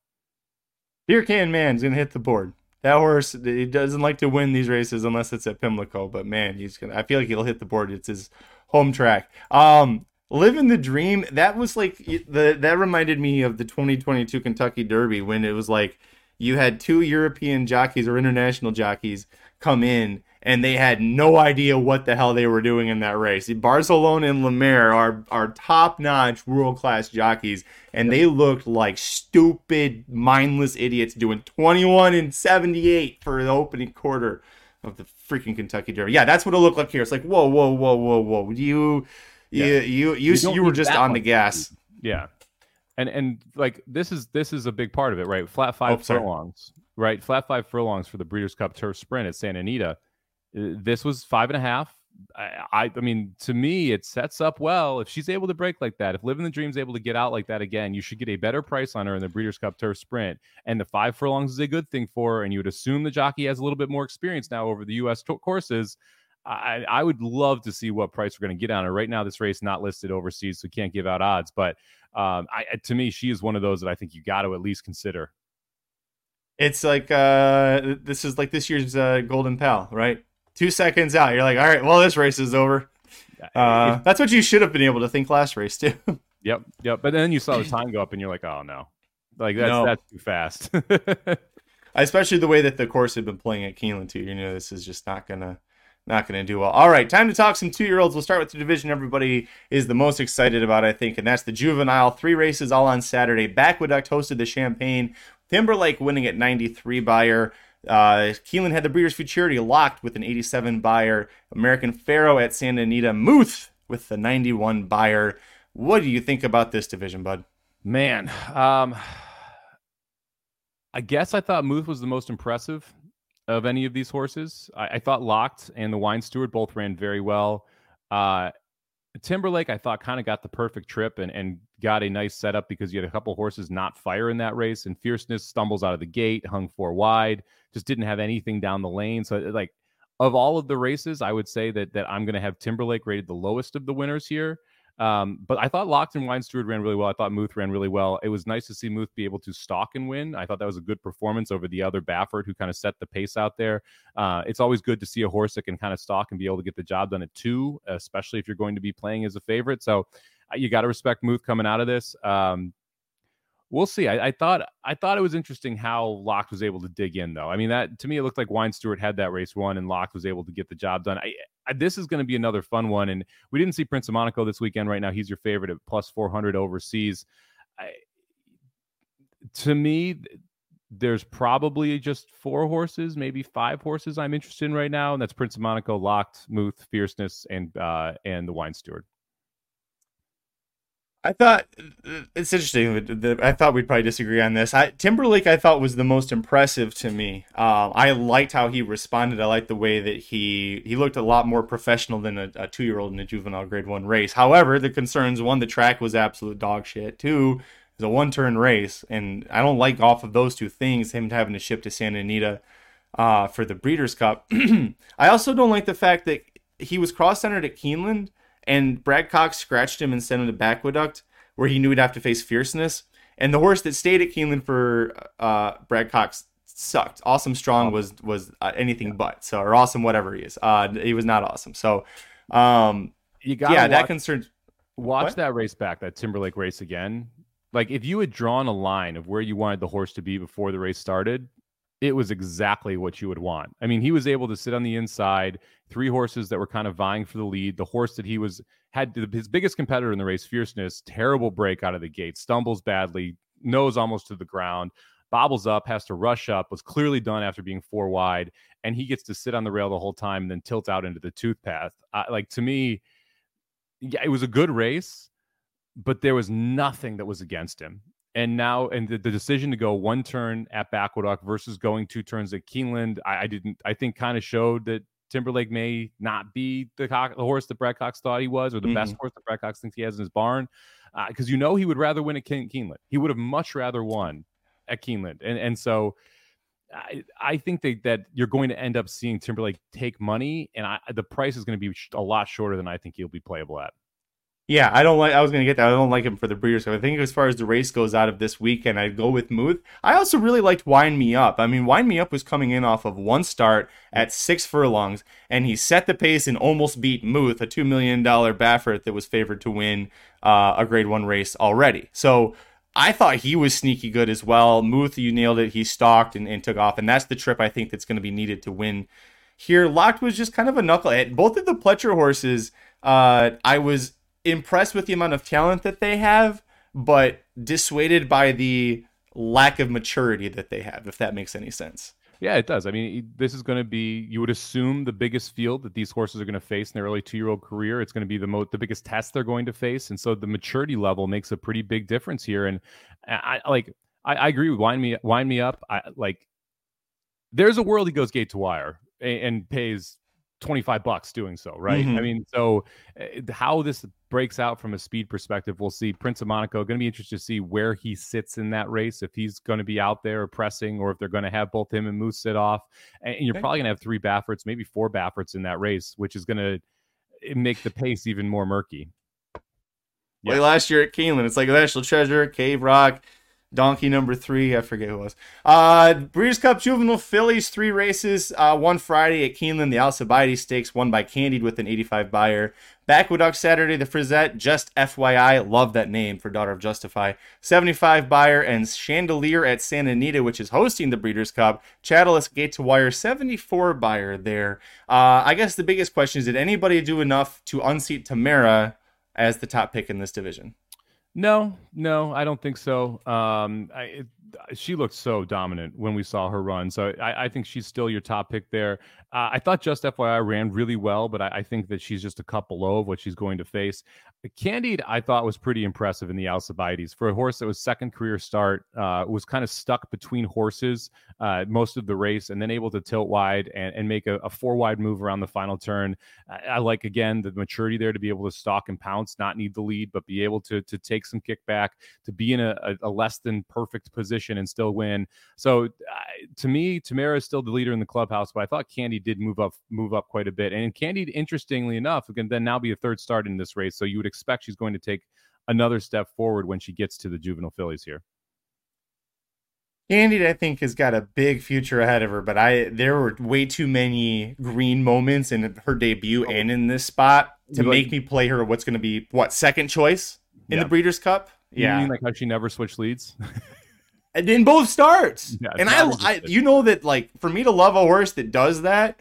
Beer Can Man's to hit the board that horse he doesn't like to win these races unless it's at Pimlico. But man, he's gonna. I feel like he'll hit the board. It's his home track. Um, living the dream. That was like the that reminded me of the 2022 Kentucky Derby when it was like you had two European jockeys or international jockeys come in and they had no idea what the hell they were doing in that race. Barzalona and Lemaire are are top notch world class jockeys, and they looked like stupid, mindless idiots doing 21 and 78 for the opening quarter of the freaking Kentucky Derby. Yeah, that's what it looked like here. It's like whoa, whoa, whoa, whoa, whoa. You, yeah. you, you, you, you, you were just on the gas. Yeah, and and like this is this is a big part of it, right? Flat five oh, furlongs, right? Flat five furlongs for the Breeders' Cup Turf Sprint at Santa Anita this was five and a half. I, I, mean, to me, it sets up well. If she's able to break like that, if Living the Dream's able to get out like that again, you should get a better price on her in the Breeders' Cup Turf Sprint. And the five furlongs is a good thing for her. And you would assume the jockey has a little bit more experience now over the U.S. T- courses. I, I would love to see what price we're going to get on her. Right now, this race not listed overseas, so we can't give out odds. But um, I, to me, she is one of those that I think you got to at least consider. It's like uh, this is like this year's uh, Golden Pal, right? Two seconds out, you're like, all right, well, this race is over. Uh, that's what you should have been able to think last race too. [LAUGHS] yep, yep. But then you saw the time go up, and you're like, oh no, like that's no. that's too fast. [LAUGHS] Especially the way that the course had been playing at Keeneland too. You know, this is just not gonna not gonna do well. All right, time to talk some two year olds. We'll start with the division everybody is the most excited about, I think, and that's the juvenile. Three races all on Saturday. Aqueduct hosted the Champagne. Timberlake winning at 93 Beyer. Uh, Keeneland had the Breeders' Futurity locked with an 87 Beyer. American Pharoah at Santa Anita. Muth with the 91 Beyer. What do you think about this division, bud? Man, um, I guess I thought Muth was the most impressive of any of these horses. I, I thought Locked and the Wine Steward both ran very well. Uh, Timberlake, I thought, kind of got the perfect trip and, and got a nice setup because you had a couple horses not fire in that race. And Fierceness stumbles out of the gate, hung four wide, just didn't have anything down the lane. So, like, of all of the races, I would say that that I'm going to have Timberlake rated the lowest of the winners here. Um, but I thought Lockton Steward ran really well. I thought Muth ran really well. It was nice to see Muth be able to stalk and win. I thought that was a good performance over the other Baffert who kind of set the pace out there. Uh, it's always good to see a horse that can kind of stalk and be able to get the job done at two, especially if you're going to be playing as a favorite. So uh, you got to respect Muth coming out of this. Um, we'll see. I, I, thought I thought it was interesting how Locke was able to dig in, though. I mean, that to me it looked like Wine Steward had that race won, and Locke was able to get the job done. I, I, this is going to be another fun one, and we didn't see Prince of Monaco this weekend. Right now, he's your favorite at plus four hundred overseas. To me, there's probably just four horses, maybe five horses I'm interested in right now, and that's Prince of Monaco, Locked, Muth, Fierceness, and uh, and the Wine Steward. I thought it's interesting. I thought we'd probably disagree on this. I, Timberlake, I thought was the most impressive to me. Um, I liked how he responded. I liked the way that he he looked a lot more professional than a, a two year old in a juvenile Grade One race. However, the concerns: one, the track was absolute dog shit. Two, it's a one turn race, and I don't like off of those two things him having to ship to Santa Anita uh, for the Breeders' Cup. [CLEARS THROAT] I also don't like the fact that he was cross entered at Keeneland and Brad Cox scratched him and sent him to Aqueduct, where he knew he'd have to face fierceness. And the horse that stayed at Keeneland for uh, Brad Cox sucked. Awesome Strong was was uh, anything but so, or awesome whatever he is. Uh, he was not awesome. So, um, you got yeah, watch, that concerns. Watch what? that race back, that Timberlake race again. Like if you had drawn a line of where you wanted the horse to be before the race started, it was exactly what you would want. I mean, he was able to sit on the inside, three horses that were kind of vying for the lead. The horse that he was had his biggest competitor in the race, Fierceness, terrible break out of the gate, stumbles badly, nose almost to the ground, bobbles up, has to rush up, was clearly done after being four wide, and he gets to sit on the rail the whole time and then tilt out into the tooth path. Uh, like to me, yeah, it was a good race, but there was nothing that was against him and now and the, the, decision to go one turn at Aqueduct versus going two turns at Keeneland, I, I didn't. I think kind of showed that Timberlake may not be the, the horse that Brad Cox thought he was, or the mm-hmm. best horse that Brad Cox thinks he has in his barn, because uh, you know he would rather win at Keeneland. He would have much rather won at Keeneland, and and so. I, I think that, that you're going to end up seeing Timberlake take money, and I, the price is going to be a lot shorter than I think he'll be playable at. Yeah, I don't like. I was gonna get that. I don't like him for the Breeders' Cup. I think as far as the race goes out of this weekend, I'd go with Muth. I also really liked Wind Me Up. I mean, Wind Me Up was coming in off of one start at six furlongs, and he set the pace and almost beat Muth, a two million dollar Baffert that was favored to win uh, a Grade One race already. So I thought he was sneaky good as well. Muth, you nailed it. He stalked and, and took off, and that's the trip I think that's going to be needed to win. Here, Locked was just kind of a knucklehead. Both of the Pletcher horses, uh, I was impressed with the amount of talent that they have, but dissuaded by the lack of maturity that they have, if that makes any sense. Yeah, it does. I mean, this is going to be you would assume the biggest field that these horses are going to face in their early two-year-old career. It's going to be the most the biggest test they're going to face, and so the maturity level makes a pretty big difference here. And I, I like I, I, agree with wind me wind me up. I like there's a world he goes gate to wire and, and pays 25 bucks doing so, right? Mm-hmm. I mean, so uh, how this breaks out from a speed perspective, we'll see. Prince of Monaco, going to be interested to see where he sits in that race, if he's going to be out there pressing or if they're going to have both him and Moose sit off. And you're okay. probably going to have three Bafferts, maybe four Bafferts in that race, which is going to eh, make the pace even more murky. Yeah. Like last year at Keeneland, it's like National Treasure, Cave Rock, Donkey number three, I forget who was. Uh, Breeders' Cup Juvenile Fillies, three races. Uh, one Friday at Keeneland, the Alcibiades Stakes, won by Candied with an 85 Beyer. Aqueduct Saturday, the Frizette, just FYI, love that name for Daughter of Justify. 75 Beyer and Chandelier at Santa Anita, which is hosting the Breeders' Cup. Chatalas Gate to Wire, 74 Beyer there. Uh, I guess the biggest question is did anybody do enough to unseat Tamara as the top pick in this division? No, no, I don't think so. Um, I, she looked so dominant when we saw her run. So I, I think she's still your top pick there. Uh, I thought Just FYI ran really well, but I, I, think that she's just a couple low of what she's going to face. Candied, I thought was pretty impressive in the Alcibiades for a horse that was second career start. Uh, was kind of stuck between horses uh, most of the race, and then able to tilt wide and, and make a, a four wide move around the final turn. I, I, like again the maturity there to be able to stalk and pounce, not need the lead, but be able to to take some kickback, to be in a, a less than perfect position and still win. So uh, to me, Tamara is still the leader in the clubhouse, but I thought Candy did move up move up quite a bit. And Candy, interestingly enough, can then now be a third start in this race. So you would expect she's going to take another step forward when she gets to the juvenile fillies here. Candy, I think, has got a big future ahead of her, but I there were way too many green moments in her debut oh. and in this spot to make me play her what's going to be what second choice in yeah. the Breeders' Cup. Yeah, like how she never switched leads. [LAUGHS] and in both starts, yeah, and I, I, you know that like for me to love a horse that does that,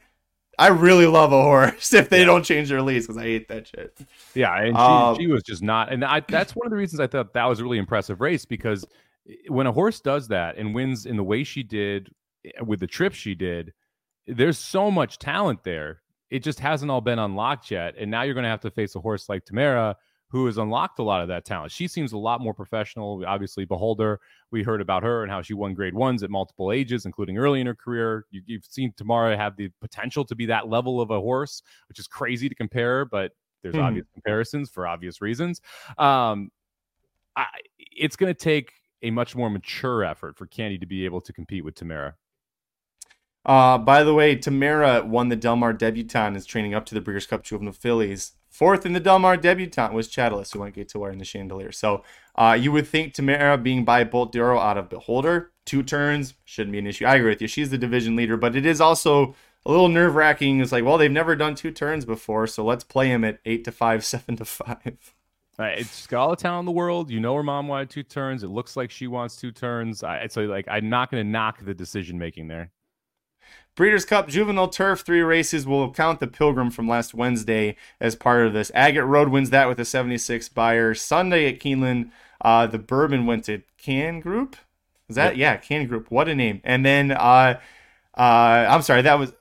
I really love a horse [LAUGHS] if they yeah. don't change their leads because I hate that shit. Yeah, and she, um, she was just not, and I, that's one of the reasons I thought that was a really impressive race because when a horse does that and wins in the way she did eh, with the trip she did, there's so much talent there. It just hasn't all been unlocked yet, and now you're going to have to face a horse like Tamara who has unlocked a lot of that talent. She seems a lot more professional. Obviously, Beholder, we heard about her and how she won grade ones at multiple ages, including early in her career. You, have seen Tamara have the potential to be that level of a horse, which is crazy to compare, but there's hmm. obvious comparisons for obvious reasons. Um, I, it's going to take a much more mature effort for Candy to be able to compete with Tamara. Uh, by the way, Tamara won the Del Mar debutante, is training up to the Breeders' Cup Juvenile Fillies. Fourth in the Del Mar debutante was Chatalas, who went gate to in the Chandelier. So uh, you would think Tamara being by Bolt d'Oro out of Beholder, two turns, shouldn't be an issue. I agree with you. She's the division leader, but it is also a little nerve wracking. It's like, well, they've never done two turns before, so let's play him at eight to five, [LAUGHS] seven to five. Right, it's all talent in the world. You know her mom wanted two turns. It looks like she wants two turns. I, so like I'm not going to knock the decision making there. Breeders' Cup Juvenile Turf, three races. will count the Pilgrim from last Wednesday as part of this. Agate Road wins that with a 76 Beyer. Sunday at Keeneland, uh, the Bourbon went to Can Group. Is that? Yep. Yeah, Can Group. What a name. And then, uh, uh, I'm sorry, that was.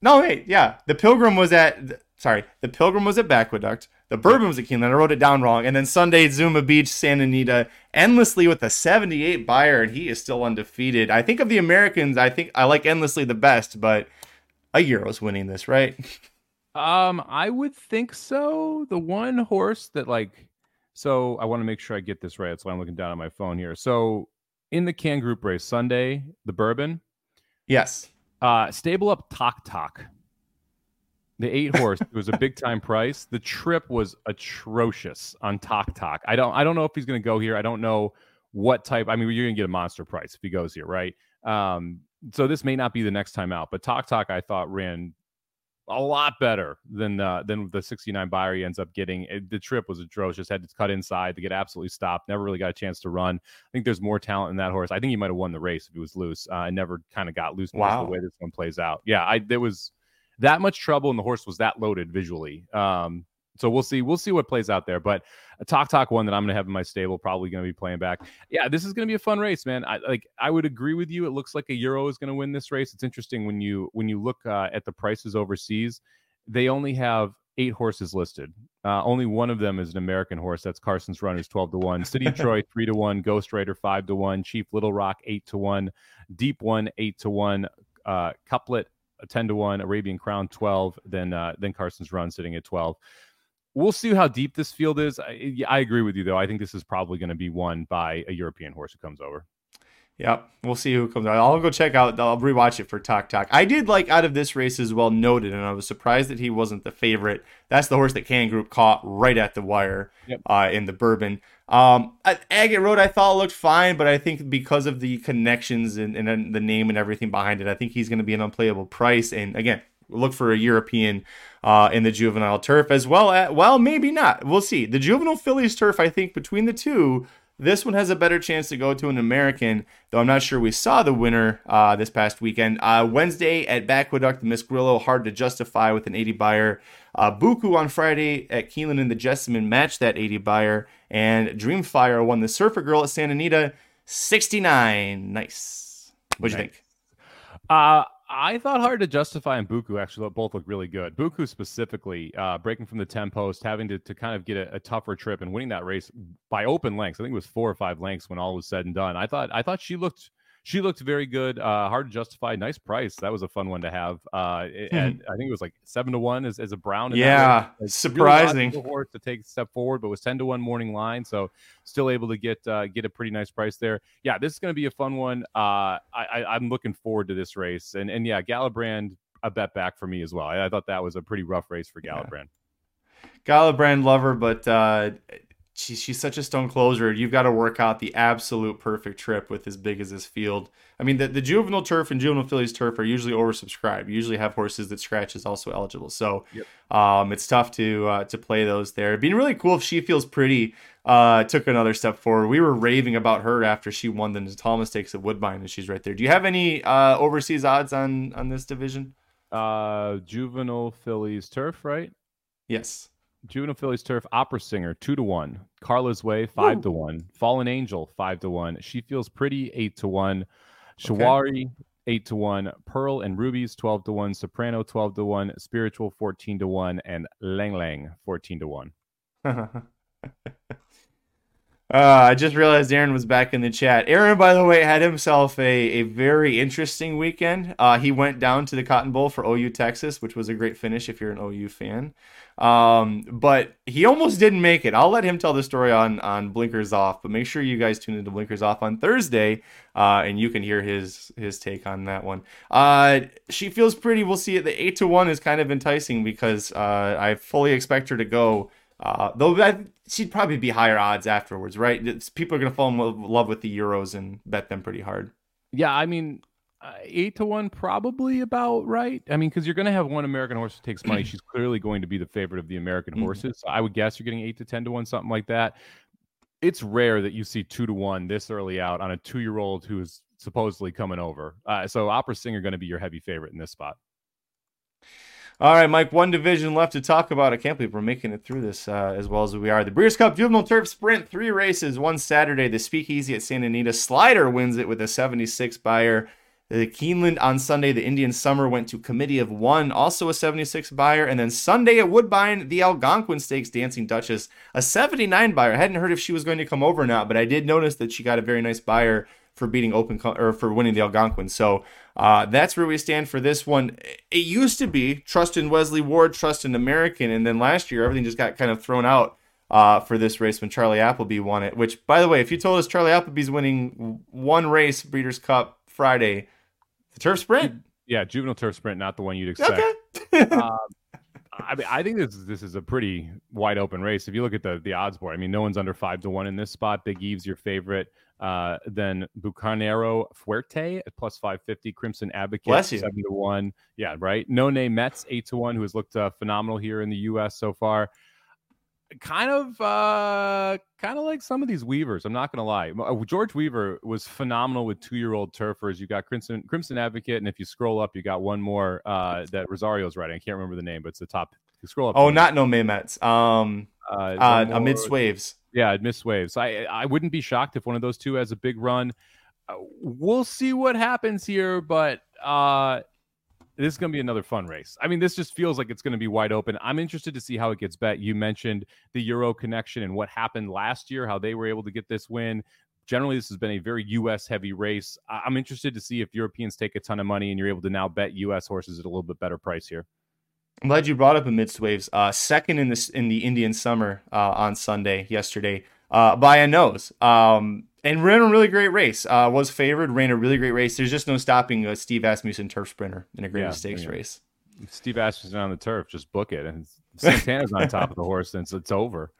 No, wait, yeah. The Pilgrim was at. Sorry, the Pilgrim was at Backwaduct. The bourbon was a Keeneland. I wrote it down wrong. And then Sunday, Zuma Beach, Santa Anita, endlessly with a 78 Beyer, and he is still undefeated. I think of the Americans, I think I like endlessly the best, but a Euro's winning this, right? Um, I would think so. The one horse that like, so I want to make sure I get this right. That's why I'm looking down at my phone here. So in the can group race Sunday, the bourbon, yes, uh, stable up Talk Talk the eight horse it was a big time price. The trip was atrocious on Talk Talk. I don't I don't know if he's going to go here. I don't know what type. I mean, you're going to get a monster price if he goes here, right? Um, so this may not be the next time out. But Talk Talk I thought ran a lot better than uh, than the 69 Beyer he ends up getting. It, the trip was atrocious. Had to cut inside to get absolutely stopped. Never really got a chance to run. I think there's more talent in that horse. I think he might have won the race if he was loose. Uh, I never kind of got loose. Wow. The way this one plays out. Yeah, I there was that much trouble, and the horse was that loaded visually. Um, so we'll see. We'll see what plays out there. But a Talk Talk one that I'm going to have in my stable, probably going to be playing back. Yeah, this is going to be a fun race, man. I like. I would agree with you. It looks like a Euro is going to win this race. It's interesting when you when you look uh, at the prices overseas. They only have eight horses listed. Uh, only one of them is an American horse. That's Carson's Run, is twelve to one. City of [LAUGHS] Troy three to one. Ghost Rider five to one. Chief Little Rock eight to one. Deep One eight to one. Uh, Couplet 10 to 1, Arabian Crown 12, then uh, then Carson's Run sitting at 12. We'll see how deep this field is. I, I agree with you though. I think this is probably going to be won by a European horse who comes over. Yep, we'll see who comes out. I'll go check out. I'll rewatch it for Talk Talk. I did like out of this race as well noted, and I was surprised that he wasn't the favorite. That's the horse that Can Group caught right at the wire yep. uh, in the Bourbon. Um, Agate Road I thought looked fine, but I think because of the connections and, and the name and everything behind it, I think he's going to be an unplayable price. And again, look for a European uh, in the juvenile turf as well. At, well, maybe not. We'll see. The juvenile fillies turf, I think between the two this one has a better chance to go to an American, though I'm not sure we saw the winner uh, this past weekend. Uh, Wednesday at Backwaduct, Miss Grillo, hard to justify with an 80 Beyer. Uh, Buku on Friday at Keeneland and the Jessamine matched that 80 Beyer. And Dreamfire won the Surfer Girl at Santa Anita 69. Nice. What'd nice. you think? Uh, I thought hard to justify and Buku actually both look really good. Buku specifically, uh, breaking from the 10 post, having to, to kind of get a, a, tougher trip and winning that race by open lengths. I think it was four or five lengths when all was said and done. I thought I thought she looked she looked very good. Uh, hard to justify. Nice price. That was a fun one to have. Uh, and I think it was like seven to one as, as a brown. Yeah, like, surprising really horse to take a step forward, but was ten to one morning line. So still able to get uh, get a pretty nice price there. Yeah, this is going to be a fun one. Uh, I, I, am looking forward to this race. And and yeah, Galibrand a bet back for me as well. I, I thought that was a pretty rough race for Galibrand. Yeah. Galibrand lover, but uh, she's she's such a stone closer. You've got to work out the absolute perfect trip with as big as this field. I mean, the, the juvenile turf and juvenile fillies turf are usually oversubscribed. You usually have horses that scratch is also eligible, so yep. um, it's tough to uh, to play those there. It'd be really cool if she feels pretty. Uh, took another step forward. We were raving about her after she won the Natal Stakes at Woodbine, and she's right there. Do you have any uh, overseas odds on on this division? Uh, juvenile fillies turf, right? Yes. Juvenile Fillies Turf Opera Singer two to one. Carla's Way five Ooh. to one. Fallen Angel five to one. She Feels Pretty eight to one. Shawari okay. eight to one. Pearl and Rubies twelve to one. Soprano twelve to one. Spiritual fourteen to one. And Lang Lang fourteen to one. [LAUGHS] Uh, I just realized Aaron was back in the chat. Aaron, by the way, had himself a, a very interesting weekend. Uh, he went down to the Cotton Bowl for OU Texas, which was a great finish if you're an OU fan. Um, but he almost didn't make it. I'll let him tell the story on on Blinkers Off, but make sure you guys tune into Blinkers Off on Thursday, uh, and you can hear his his take on that one. Uh, she feels pretty. We'll see it. The eight to one is kind of enticing because uh, I fully expect her to go uh, though I, she'd probably be higher odds afterwards, right? People are going to fall in love with the Euros and bet them pretty hard. Yeah, I mean, uh, eight to one, probably about right. I mean, because you're going to have one American horse who takes money. [CLEARS THROAT] She's clearly going to be the favorite of the American mm-hmm. horses. So I would guess you're getting eight to ten to one, something like that. It's rare that you see two to one this early out on a two year old who is supposedly coming over. Uh, so Opera Singer going to be your heavy favorite in this spot. All right, Mike, one division left to talk about. I can't believe we're making it through this uh, as well as we are. The Breeders' Cup Juvenile Turf Sprint, three races, one Saturday. The Speakeasy at Santa Anita. Slider wins it with a 76 Beyer. The Keeneland on Sunday, the Indian Summer went to Committee of One, also a 76 Beyer. And then Sunday at Woodbine, the Algonquin Stakes Dancing Duchess, a 79 Beyer. I hadn't heard if she was going to come over or not, but I did notice that she got a very nice Beyer for beating open or for winning the Algonquin. So uh, that's where we stand for this one. It used to be trust in Wesley Ward, trust in American, and then last year everything just got kind of thrown out uh, for this race when Charlie Appleby won it. Which, by the way, if you told us Charlie Appleby's winning one race, Breeders' Cup Friday, the turf sprint. Yeah, juvenile turf sprint, not the one you'd expect. Okay. um, [LAUGHS] I mean, I think this this is a pretty wide open race. If you look at the the odds board, I mean, no one's under five to one in this spot. Big Eve's your favorite. Uh, then Bucanero Fuerte at plus 550, Crimson Advocate seven to one. Yeah, right. No Nay Mets eight to one, who has looked uh, phenomenal here in the U.S. so far. Kind of, uh, kind of like some of these Weavers. I'm not gonna lie. Uh, George Weaver was phenomenal with two-year-old turfers. You got Crimson Crimson Advocate, and if you scroll up, you got one more uh, that Rosario's writing. I can't remember the name, but it's the top. scroll up. Oh, not no Mets. Um, uh, uh amidst waves. Yeah, amidst waves. I I wouldn't be shocked if one of those two has a big run. Uh, we'll see what happens here, but uh, this is going to be another fun race. I mean, this just feels like it's going to be wide open. I'm interested to see how it gets bet. You mentioned the Euro connection and what happened last year, how they were able to get this win. Generally, this has been a very U.S. heavy race. I'm interested to see if Europeans take a ton of money and you're able to now bet U.S. horses at a little bit better price here. I'm glad you brought up amidst waves. Uh, second in this in the Indian summer uh, on Sunday yesterday uh, by a nose. Um, and ran a really great race. Uh, was favored, ran a really great race. There's just no stopping a Steve Asmussen turf sprinter in a great yeah, stakes yeah. race. Steve Asmussen on the turf, just book it. And Santana's on top of the horse, and it's over.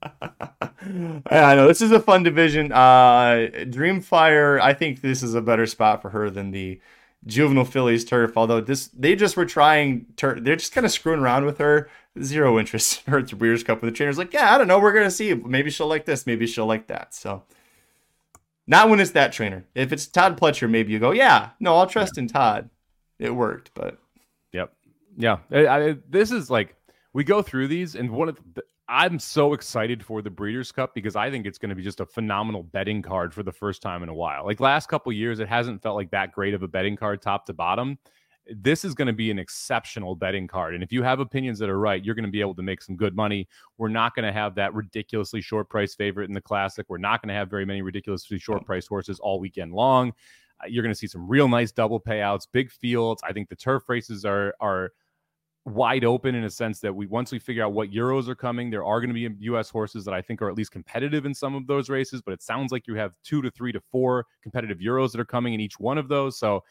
[LAUGHS] I know this is a fun division. Uh, Dreamfire, I think this is a better spot for her than the juvenile fillies turf. Although this, they just were trying. Tur- they're just kind of screwing around with her. Zero interest in her at the Breeders' Cup. With the trainer's like, yeah, I don't know. We're gonna see. Maybe she'll like this. Maybe she'll like that. So, not when it's that trainer. If it's Todd Pletcher, maybe you go, yeah, no, I'll trust yeah. in Todd. It worked, but yep, yeah. I, I, this is like we go through these, and one of the, I'm so excited for the Breeders' Cup because I think it's going to be just a phenomenal betting card for the first time in a while. Like last couple years, it hasn't felt like that great of a betting card top to bottom. This is going to be an exceptional betting card. And if you have opinions that are right, you're going to be able to make some good money. We're not going to have that ridiculously short price favorite in the classic. We're not going to have very many ridiculously short price horses all weekend long. Uh, you're going to see some real nice double payouts, big fields. I think the turf races are are wide open in a sense that we once we figure out what euros are coming, there are going to be U.S. horses that I think are at least competitive in some of those races. But it sounds like you have two to three to four competitive euros that are coming in each one of those. So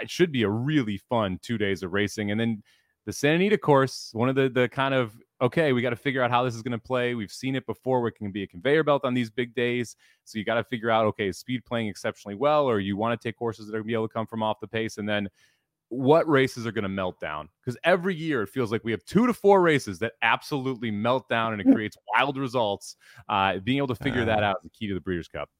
it should be a really fun two days of racing. And then the Santa Anita course, one of the the kind of okay, we got to figure out how this is going to play. We've seen it before where it can be a conveyor belt on these big days. So you got to figure out okay, is speed playing exceptionally well, or you want to take horses that are going to be able to come from off the pace, and then what races are going to melt down because every year it feels like we have two to four races that absolutely melt down and it creates wild results. Uh, being able to figure uh, that out is the key to the Breeders' Cup.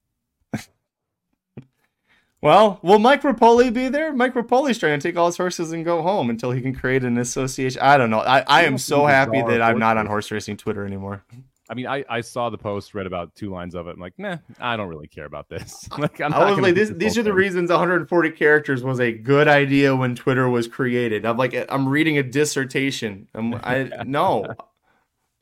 Well, will Mike Repole be there? Mike Repole's trying to take all his horses and go home until he can create an association. I don't know. I, I am so happy that I'm not on horse racing Twitter anymore. I mean, I, I saw the post, read about two lines of it. I'm like, nah, I don't really care about this. [LAUGHS] like, I'm I was like, this, these are the reasons 140 characters was a good idea when Twitter was created. I'm like, I'm reading a dissertation. I'm, I [LAUGHS] no,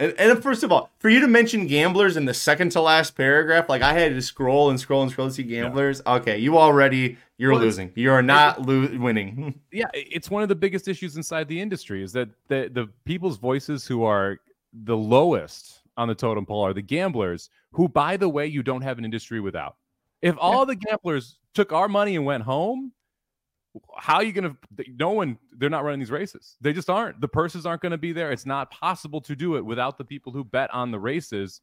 and, and, first of all, for you to mention gamblers in the second to last paragraph, like I had to scroll and scroll and scroll to see gamblers. Yeah. Okay, you already you're well, losing. You are not lo- winning. [LAUGHS] yeah, it's one of the biggest issues inside the industry is that the the people's voices who are the lowest on the totem pole are the gamblers, who, by the way, you don't have an industry without. If all yeah. the gamblers took our money and went home, how are you going to no one they're not running these races. They just aren't. The purses aren't going to be there. It's not possible to do it without the people who bet on the races.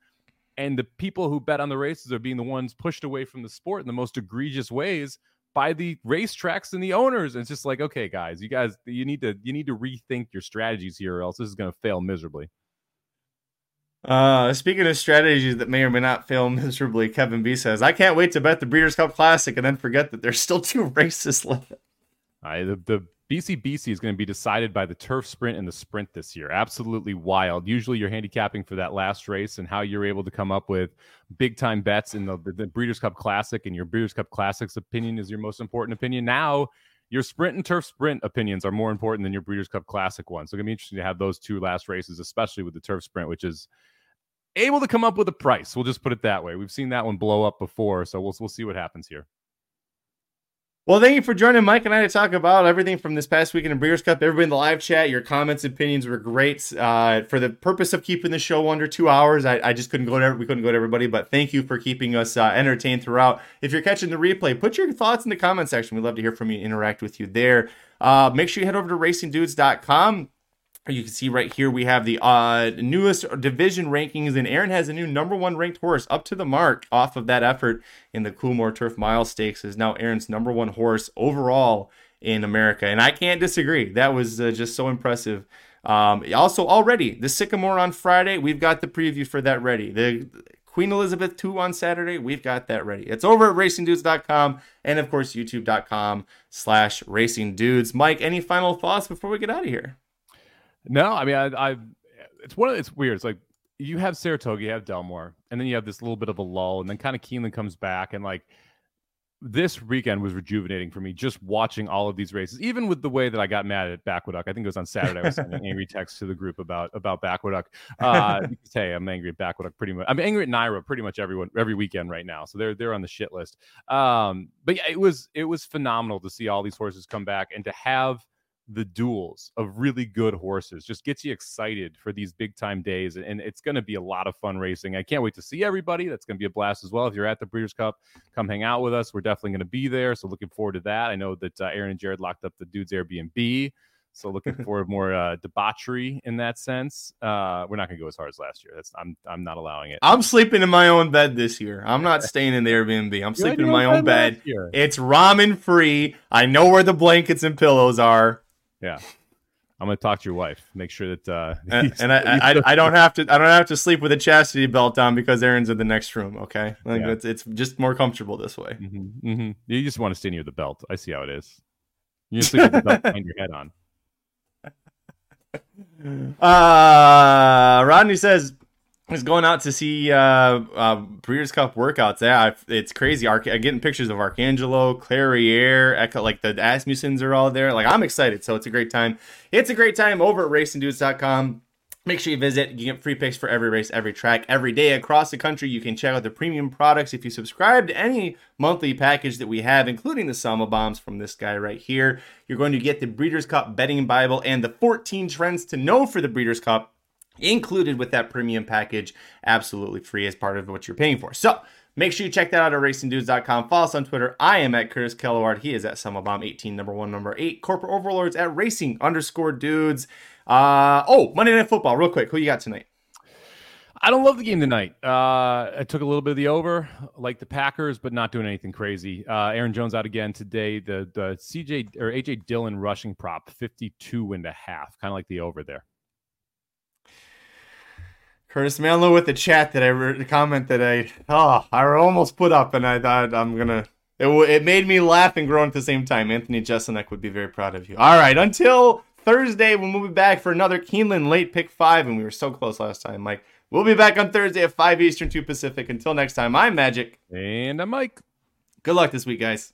And the people who bet on the races are being the ones pushed away from the sport in the most egregious ways by the racetracks and the owners. And it's just like okay guys you guys you need to you need to rethink your strategies here or else this is going to fail miserably. Uh, speaking of strategies that may or may not fail [LAUGHS] miserably, Kevin B says, I can't wait to bet the Breeders' Cup Classic and then forget that there's still two races left. Uh, the, the BCBC is going to be decided by the turf sprint and the sprint this year. Absolutely wild. Usually you're handicapping for that last race and how you're able to come up with big time bets in the, the, the Breeders' Cup Classic, and your Breeders' Cup Classic's opinion is your most important opinion. Now, your sprint and turf sprint opinions are more important than your Breeders' Cup Classic one. So it's going to be interesting to have those two last races, especially with the turf sprint, which is able to come up with a price. We'll just put it that way. We've seen that one blow up before, so we'll, we'll see what happens here. Well, thank you for joining Mike and I to talk about everything from this past weekend in Breeders' Cup. Everybody in the live chat, your comments, and opinions were great. Uh, for the purpose of keeping the show under two hours, I, I just couldn't go to we couldn't go to everybody. But thank you for keeping us uh, entertained throughout. If you're catching the replay, put your thoughts in the comment section. We'd love to hear from you, interact with you there. Uh, make sure you head over to racingdudes.com you can see right here we have the uh, newest division rankings, and Aaron has a new number one ranked horse up to the mark off of that effort in the Coolmore Turf Mile Stakes. Is now Aaron's number one horse overall in America, and I can't disagree. That was uh, just so impressive. Um, also, already the Sycamore on Friday, we've got the preview for that ready. The Queen Elizabeth 2 on Saturday, we've got that ready. It's over at racingdudes.com and of course youtube.com slash racingdudes. Mike, any final thoughts before we get out of here? No, I mean, I, I it's one of it's weird. It's like you have Saratoga, you have Del Mar, and then you have this little bit of a lull, and then kind of Keeneland comes back, and like this weekend was rejuvenating for me just watching all of these races, even with the way that I got mad at Backwood I think it was on Saturday. I was sending angry texts to the group about about Backwood Uh, [LAUGHS] hey, I'm angry at Backwood pretty much. I'm angry at NYRA pretty much everyone every weekend right now. So they're they're on the shit list. Um, but yeah, it was it was phenomenal to see all these horses come back and to have the duels of really good horses just gets you excited for these big time days and it's going to be a lot of fun racing i can't wait to see everybody that's going to be a blast as well if you're at the breeders cup come hang out with us we're definitely going to be there so looking forward to that i know that uh, aaron and jared locked up the dudes airbnb so looking [LAUGHS] forward more uh, debauchery in that sense. Uh, we're not going to go as hard as last year. That's I'm I'm not allowing it. I'm sleeping in my own bed this year. I'm not [LAUGHS] staying in the Airbnb. I'm sleeping in my own bed. bed. It's ramen free. I know where the blankets and pillows are. Yeah. I'm gonna talk to your wife. Make sure that uh, [LAUGHS] and, and I, I, I, don't have to I don't have to sleep with a chastity belt on because Aaron's in the next room. Okay, like yeah. it's it's just more comfortable this way. Mm-hmm, mm-hmm. You just want to stay near the belt. I see how it is. You sleep with the belt [LAUGHS] behind your head on. Uh, Rodney says was going out to see uh, uh, Breeders' Cup workouts. Yeah, it's crazy. Arc- getting pictures of Arcangelo, Clairiere, Echo, like the Asmussens are all there. Like I'm excited, so it's a great time. It's a great time over at RacingDudes.com. Make sure you visit. You get free picks for every race, every track, every day across the country. You can check out the premium products if you subscribe to any monthly package that we have, including the Somobombs from this guy right here. You're going to get the Breeders' Cup Betting Bible and the 14 trends to know for the Breeders' Cup included with that premium package, absolutely free as part of what you're paying for. So make sure you check that out at racingdudes.com. Follow us on Twitter. I am at Curtis Kellaward. He is at Somobomb18, number one, number eight. Corporate Overlords at Racing underscore dudes. Uh, oh, Monday Night Football, real quick. Who you got tonight? I don't love the game tonight. Uh, I took a little bit of the over, like the Packers, but not doing anything crazy. Uh, Aaron Jones out again today. The the CJ or AJ Dillon rushing prop 52 and a half, kind of like the over there. Curtis Manlow with the chat that I re- comment that I oh I almost put up and I thought I'm gonna it, w- it made me laugh and groan at the same time. Anthony Jeselnik would be very proud of you. All right, until Thursday when we'll be back for another Keeneland late pick five, and we were so close last time, Mike. We'll be back on Thursday at five Eastern, two Pacific. Until next time, I'm Magic and I'm Mike. Good luck this week, guys.